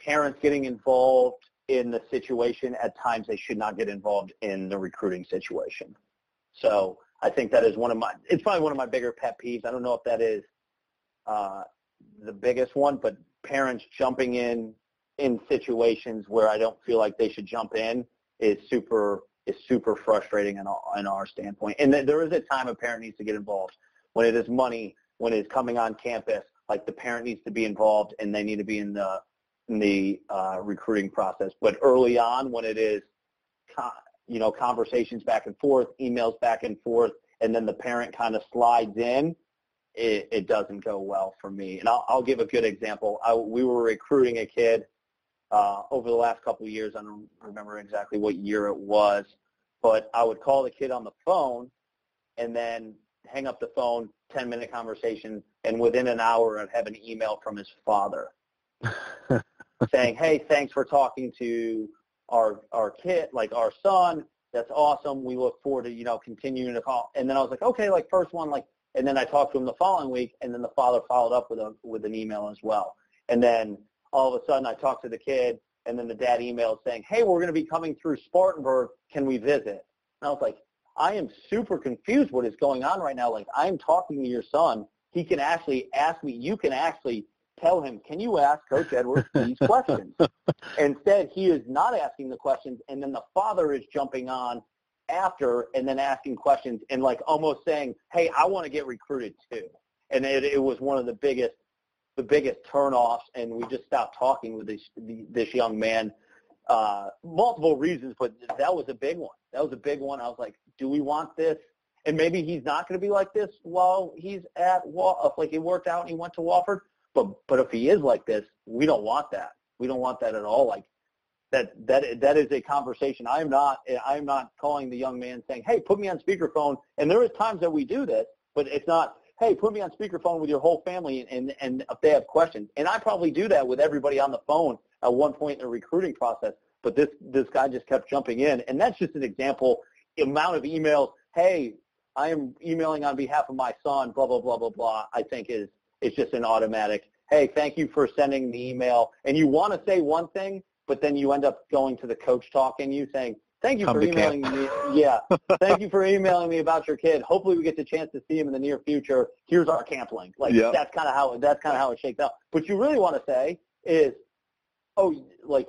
parents getting involved in the situation at times they should not get involved in the recruiting situation. So I think that is one of my, it's probably one of my bigger pet peeves. I don't know if that is uh, the biggest one, but parents jumping in in situations where I don't feel like they should jump in is super is super frustrating in our, in our standpoint. And there is a time a parent needs to get involved when it is money, when it's coming on campus. Like the parent needs to be involved, and they need to be in the in the uh, recruiting process. But early on, when it is, you know, conversations back and forth, emails back and forth, and then the parent kind of slides in, it, it doesn't go well for me. And I'll, I'll give a good example. I, we were recruiting a kid uh, over the last couple of years. I don't remember exactly what year it was, but I would call the kid on the phone and then hang up the phone, 10-minute conversation, and within an hour I'd have an email from his father. saying, hey, thanks for talking to our our kid, like our son. That's awesome. We look forward to, you know, continuing to call. And then I was like, okay, like first one, like, and then I talked to him the following week, and then the father followed up with a with an email as well. And then all of a sudden I talk to the kid, and then the dad emailed saying, hey, we're going to be coming through Spartanburg. Can we visit? And I was like, I am super confused what is going on right now. Like, I'm talking to your son. He can actually ask me. You can actually tell him, can you ask Coach Edwards these questions? Instead, he is not asking the questions, and then the father is jumping on after and then asking questions and like almost saying, hey, I want to get recruited too. And it, it was one of the biggest, the biggest turnoffs, and we just stopped talking with this this young man. Uh, multiple reasons, but that was a big one. That was a big one. I was like, do we want this? And maybe he's not going to be like this while he's at W. like it worked out and he went to Wofford. But but if he is like this, we don't want that. We don't want that at all. Like that that that is a conversation. I'm not I'm not calling the young man saying, "Hey, put me on speakerphone." And there is times that we do this, but it's not, "Hey, put me on speakerphone with your whole family," and and if they have questions. And I probably do that with everybody on the phone at one point in the recruiting process. But this this guy just kept jumping in, and that's just an example. Amount of emails. Hey, I am emailing on behalf of my son. Blah blah blah blah blah. I think is is just an automatic, hey, thank you for sending the email. And you want to say one thing, but then you end up going to the coach talking you saying, thank you Come for emailing camp. me. Yeah, thank you for emailing me about your kid. Hopefully we get the chance to see him in the near future. Here's our camp link. Like yep. that's kind of how that's kind of how it shakes out. What you really want to say is, oh, like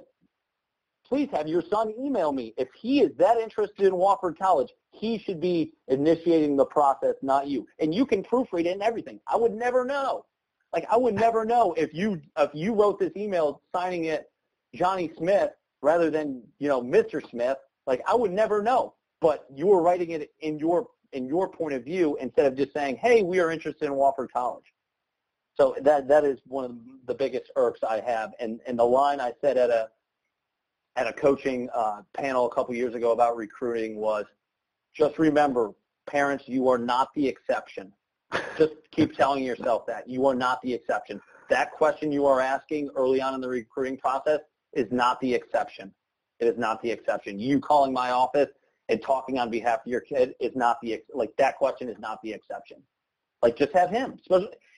please have your son email me. If he is that interested in Wofford College, he should be initiating the process, not you. And you can proofread it and everything. I would never know. Like I would never know if you if you wrote this email signing it Johnny Smith rather than you know Mr. Smith. Like I would never know. But you were writing it in your in your point of view instead of just saying, "Hey, we are interested in Wofford College." So that that is one of the biggest irks I have. And and the line I said at a at a coaching uh, panel a couple years ago about recruiting was, just remember, parents, you are not the exception. Just keep telling yourself that. You are not the exception. That question you are asking early on in the recruiting process is not the exception. It is not the exception. You calling my office and talking on behalf of your kid is not the, like that question is not the exception. Like just have him.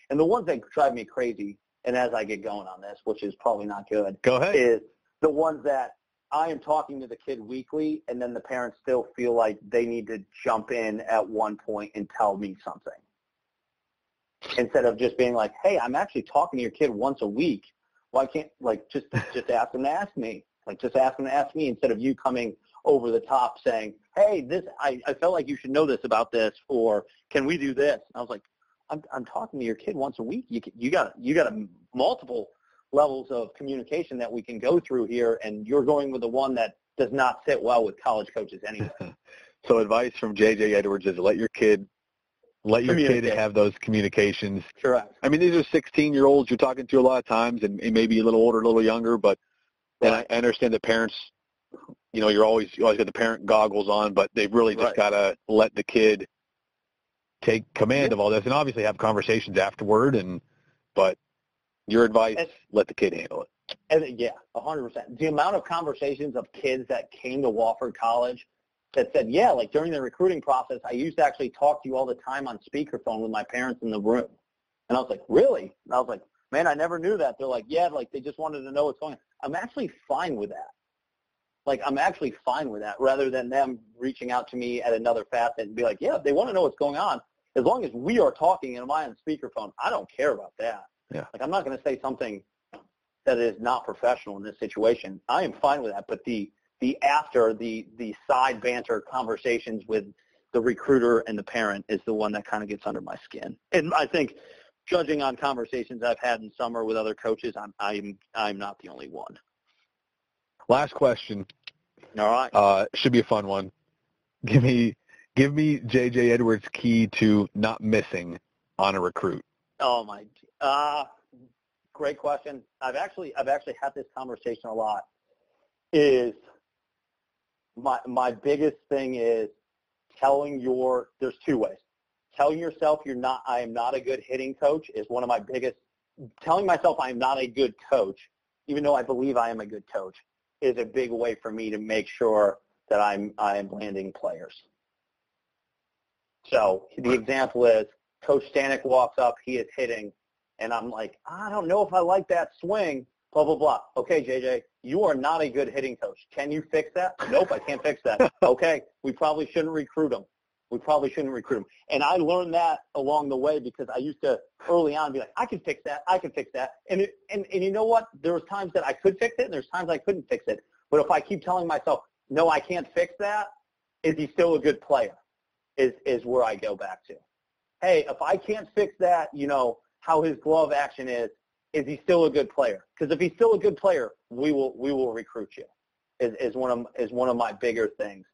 And the ones that drive me crazy, and as I get going on this, which is probably not good, Go ahead. is the ones that I am talking to the kid weekly, and then the parents still feel like they need to jump in at one point and tell me something. Instead of just being like, hey, I'm actually talking to your kid once a week. Why can't, like, just, just ask them to ask me. Like, just ask them to ask me instead of you coming over the top saying, "Hey, this I, I felt like you should know this about this," or "Can we do this?" And I was like, "I'm I'm talking to your kid once a week. You you got you got a multiple levels of communication that we can go through here, and you're going with the one that does not sit well with college coaches anyway." so advice from JJ Edwards is let your kid let your kid have those communications. Correct. I mean, these are 16-year-olds you're talking to a lot of times, and maybe a little older, a little younger, but right. and I understand that parents you know, you're always you always got the parent goggles on, but they've really just right. got to let the kid take command yeah. of all this, and obviously have conversations afterward. And but your advice, and, let the kid handle it. And yeah, a hundred percent. The amount of conversations of kids that came to Wofford College that said, yeah, like during the recruiting process, I used to actually talk to you all the time on speakerphone with my parents in the room. And I was like, really? And I was like, man, I never knew that. They're like, yeah, like they just wanted to know what's going on. I'm actually fine with that like I'm actually fine with that rather than them reaching out to me at another facet and be like, yeah, they want to know what's going on. As long as we are talking and am I on speakerphone, I don't care about that. Yeah. Like I'm not going to say something that is not professional in this situation. I am fine with that. But the the after the the side banter conversations with the recruiter and the parent is the one that kind of gets under my skin. And I think judging on conversations I've had in summer with other coaches, I'm I'm I'm not the only one. Last question. All right. Uh, should be a fun one. Give me give me JJ Edwards' key to not missing on a recruit. Oh my. Uh, great question. I've actually I've actually had this conversation a lot. Is my my biggest thing is telling your there's two ways. Telling yourself you're not I am not a good hitting coach is one of my biggest telling myself I am not a good coach, even though I believe I am a good coach, is a big way for me to make sure that I'm I'm landing players. So the example is Coach Stanek walks up, he is hitting, and I'm like, I don't know if I like that swing, blah, blah, blah. Okay, JJ, you are not a good hitting coach. Can you fix that? Nope, I can't fix that. Okay, we probably shouldn't recruit him we probably shouldn't recruit him. And I learned that along the way because I used to early on be like, I can fix that, I can fix that. And it, and and you know what? There was times that I could fix it, and there's times I couldn't fix it. But if I keep telling myself, no, I can't fix that, is he still a good player? Is is where I go back to. Hey, if I can't fix that, you know how his glove action is. Is he still a good player? Because if he's still a good player, we will we will recruit you. Is is one of is one of my bigger things.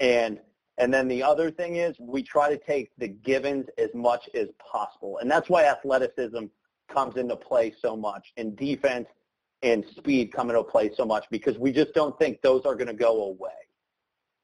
And and then the other thing is we try to take the givens as much as possible. And that's why athleticism comes into play so much and defense and speed come into play so much because we just don't think those are going to go away.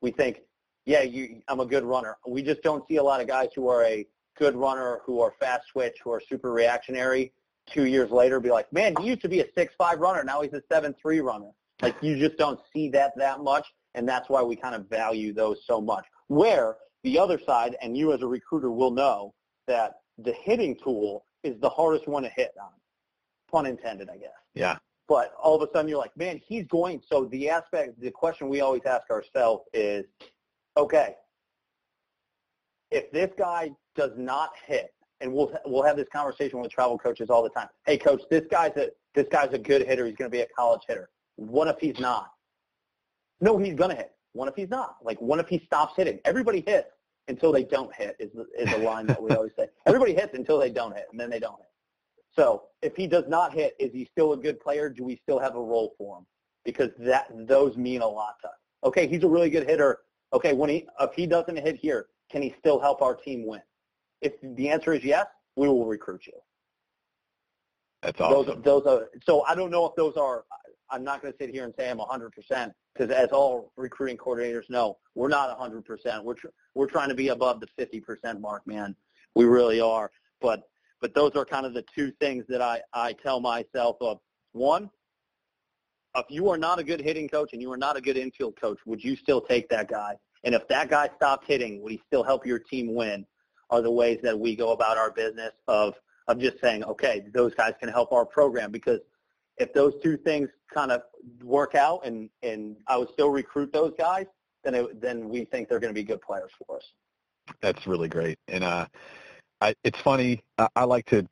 We think, yeah, you, I'm a good runner. We just don't see a lot of guys who are a good runner, who are fast switch, who are super reactionary. Two years later, be like, man, he used to be a six-five runner. Now he's a seven-three runner. Like you just don't see that that much, and that's why we kind of value those so much. Where the other side, and you as a recruiter will know that the hitting tool is the hardest one to hit on. Pun intended, I guess. Yeah. But all of a sudden you're like, man, he's going. So the aspect, the question we always ask ourselves is, okay, if this guy does not hit, and we'll we'll have this conversation with travel coaches all the time. Hey, coach, this guy's a this guy's a good hitter. He's going to be a college hitter. What if he's not? No, he's going to hit. What if he's not? Like, what if he stops hitting? Everybody hits until they don't hit is the, is a line that we always say. Everybody hits until they don't hit, and then they don't hit. So if he does not hit, is he still a good player? Do we still have a role for him? Because that those mean a lot to us. Okay, he's a really good hitter. Okay, when he if he doesn't hit here, can he still help our team win? If the answer is yes, we will recruit you. That's awesome. Those, those are so I don't know if those are I'm not going to sit here and say I'm 100% because as all recruiting coordinators know, we're not 100%. We're tr- we're trying to be above the 50% mark, man. We really are. But but those are kind of the two things that I I tell myself of one, if you are not a good hitting coach and you are not a good infield coach, would you still take that guy? And if that guy stopped hitting, would he still help your team win? Are the ways that we go about our business of of just saying, okay, those guys can help our program because if those two things kind of work out and, and I would still recruit those guys, then it, then we think they're going to be good players for us. That's really great. And uh, I, it's funny. I, I like to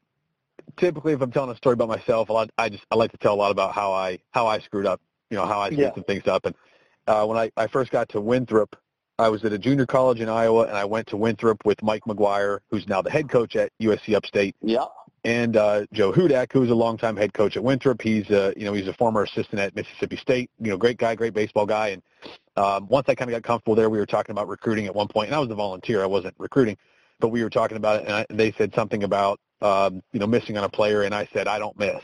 typically if I'm telling a story about myself, a lot, I just I like to tell a lot about how I how I screwed up. You know how I screwed yeah. some things up, and uh, when I, I first got to Winthrop, I was at a junior college in Iowa, and I went to Winthrop with Mike McGuire, who's now the head coach at USC Upstate. Yep. And uh, Joe Hudak, who's a longtime head coach at Winthrop. He's uh, you know he's a former assistant at Mississippi State. You know, great guy, great baseball guy. And um, once I kind of got comfortable there, we were talking about recruiting at one point, and I was a volunteer. I wasn't recruiting, but we were talking about it, and I, they said something about um, you know missing on a player, and I said I don't miss,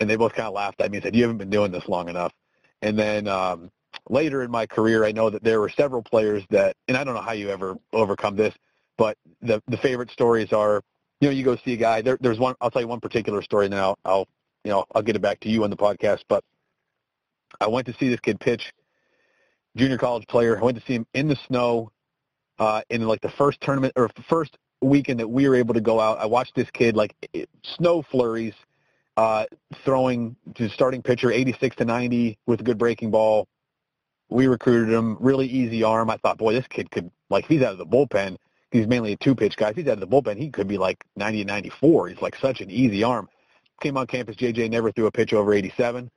and they both kind of laughed at me and said you haven't been doing this long enough. And then um, later in my career, I know that there were several players that, and I don't know how you ever overcome this, but the the favorite stories are, you know, you go see a guy. There, there's one. I'll tell you one particular story, and then I'll, I'll, you know, I'll get it back to you on the podcast. But I went to see this kid pitch, junior college player. I went to see him in the snow, uh, in like the first tournament or first weekend that we were able to go out. I watched this kid like it, snow flurries, uh, throwing to starting pitcher 86 to 90 with a good breaking ball we recruited him, really easy arm. I thought, boy, this kid could, like, he's out of the bullpen, he's mainly a two-pitch guy. If he's out of the bullpen, he could be like 90 to 94. He's like such an easy arm. Came on campus, JJ never threw a pitch over 87.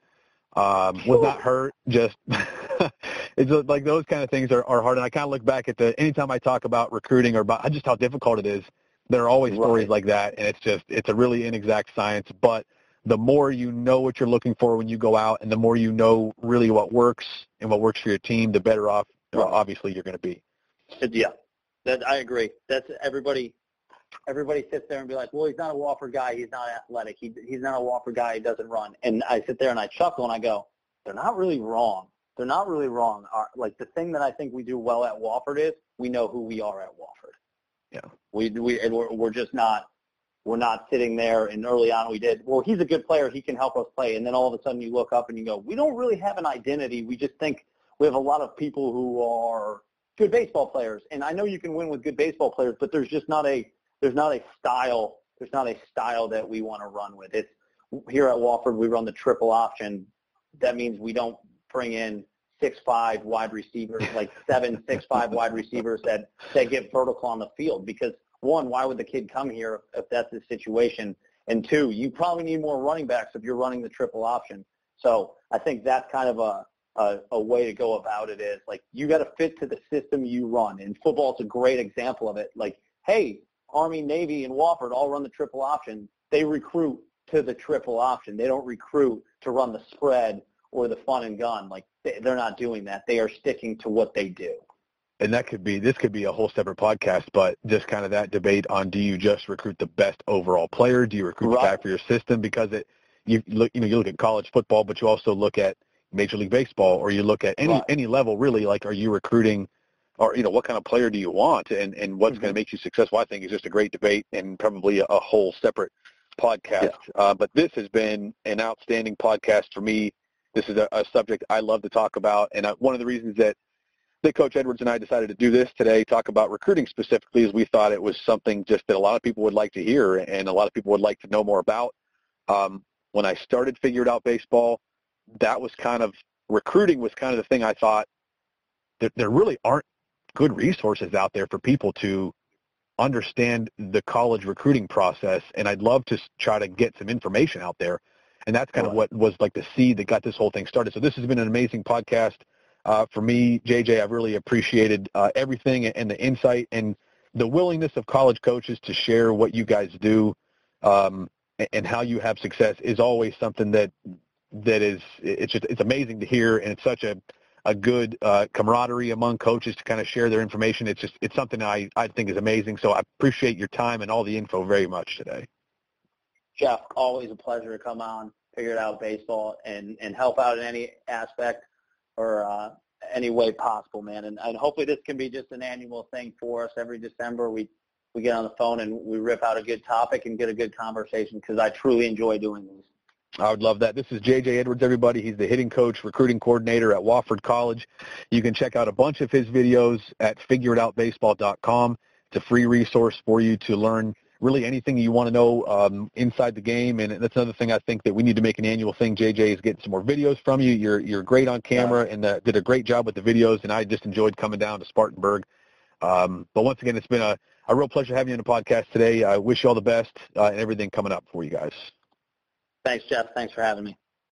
Um, was not hurt. Just it's like those kind of things are, are hard. And I kind of look back at the anytime I talk about recruiting or about just how difficult it is. There are always stories like that, and it's just it's a really inexact science. But the more you know what you're looking for when you go out and the more you know really what works and what works for your team, the better off right. obviously you're going to be. Yeah, that, I agree. That's everybody. Everybody sits there and be like, "Well, he's not a Wofford guy. He's not athletic. He, he's not a Wofford guy. He doesn't run." And I sit there and I chuckle and I go, "They're not really wrong. They're not really wrong. Our, like the thing that I think we do well at Wofford is we know who we are at Wofford. Yeah. We we and we're, we're just not we're not sitting there and early on we did, well, he's a good player. He can help us play. And then all of a sudden you look up and you go, we don't really have an identity. We just think we have a lot of people who are good baseball players. And I know you can win with good baseball players, but there's just not a, there's not a style. There's not a style that we want to run with. It's here at Wofford, we run the triple option. That means we don't bring in six five wide receivers, like seven six five wide receivers that that get vertical on the field because one, why would the kid come here if that's the situation? And two, you probably need more running backs if you're running the triple option. So I think that's kind of a, a, a way to go about it is like you got to fit to the system you run. And football is a great example of it. Like, hey, Army, Navy, and Wofford all run the triple option. They recruit to the triple option. They don't recruit to run the spread or the fun and gun. Like they're not doing that. They are sticking to what they do and that could be this could be a whole separate podcast, but just kind of that debate on do you just recruit the best overall player? Do you recruit right. the guy for your system? Because it you look you know you look at college football, but you also look at Major League Baseball, or you look at any right. any level really. Like, are you recruiting, or you know, what kind of player do you want, and and what's mm-hmm. going to make you successful? I think is just a great debate and probably a, a whole separate podcast. Yeah. Uh, but this has been an outstanding podcast for me. This is a, a subject I love to talk about, and I, one of the reasons that that Coach Edwards and I decided to do this today, talk about recruiting specifically, is we thought it was something just that a lot of people would like to hear and a lot of people would like to know more about. Um, when I started Figure It Out Baseball, that was kind of recruiting was kind of the thing I thought that there really aren't good resources out there for people to understand the college recruiting process, and I'd love to try to get some information out there. And that's kind of what was like the seed that got this whole thing started. So this has been an amazing podcast uh, for me, JJ, I've really appreciated uh, everything and the insight and the willingness of college coaches to share what you guys do um, and how you have success is always something that that is it's just it's amazing to hear and it's such a a good uh, camaraderie among coaches to kind of share their information. It's just it's something I I think is amazing. So I appreciate your time and all the info very much today. Jeff, always a pleasure to come on, figure it out baseball, and and help out in any aspect or uh, any way possible, man. And, and hopefully this can be just an annual thing for us. Every December we we get on the phone and we rip out a good topic and get a good conversation because I truly enjoy doing these. I would love that. This is J.J. Edwards, everybody. He's the hitting coach, recruiting coordinator at Wofford College. You can check out a bunch of his videos at figureitoutbaseball.com. It's a free resource for you to learn really anything you want to know um, inside the game. And that's another thing I think that we need to make an annual thing. JJ is getting some more videos from you. You're you're great on camera and uh, did a great job with the videos. And I just enjoyed coming down to Spartanburg. Um, but once again, it's been a, a real pleasure having you on the podcast today. I wish you all the best uh, and everything coming up for you guys. Thanks, Jeff. Thanks for having me.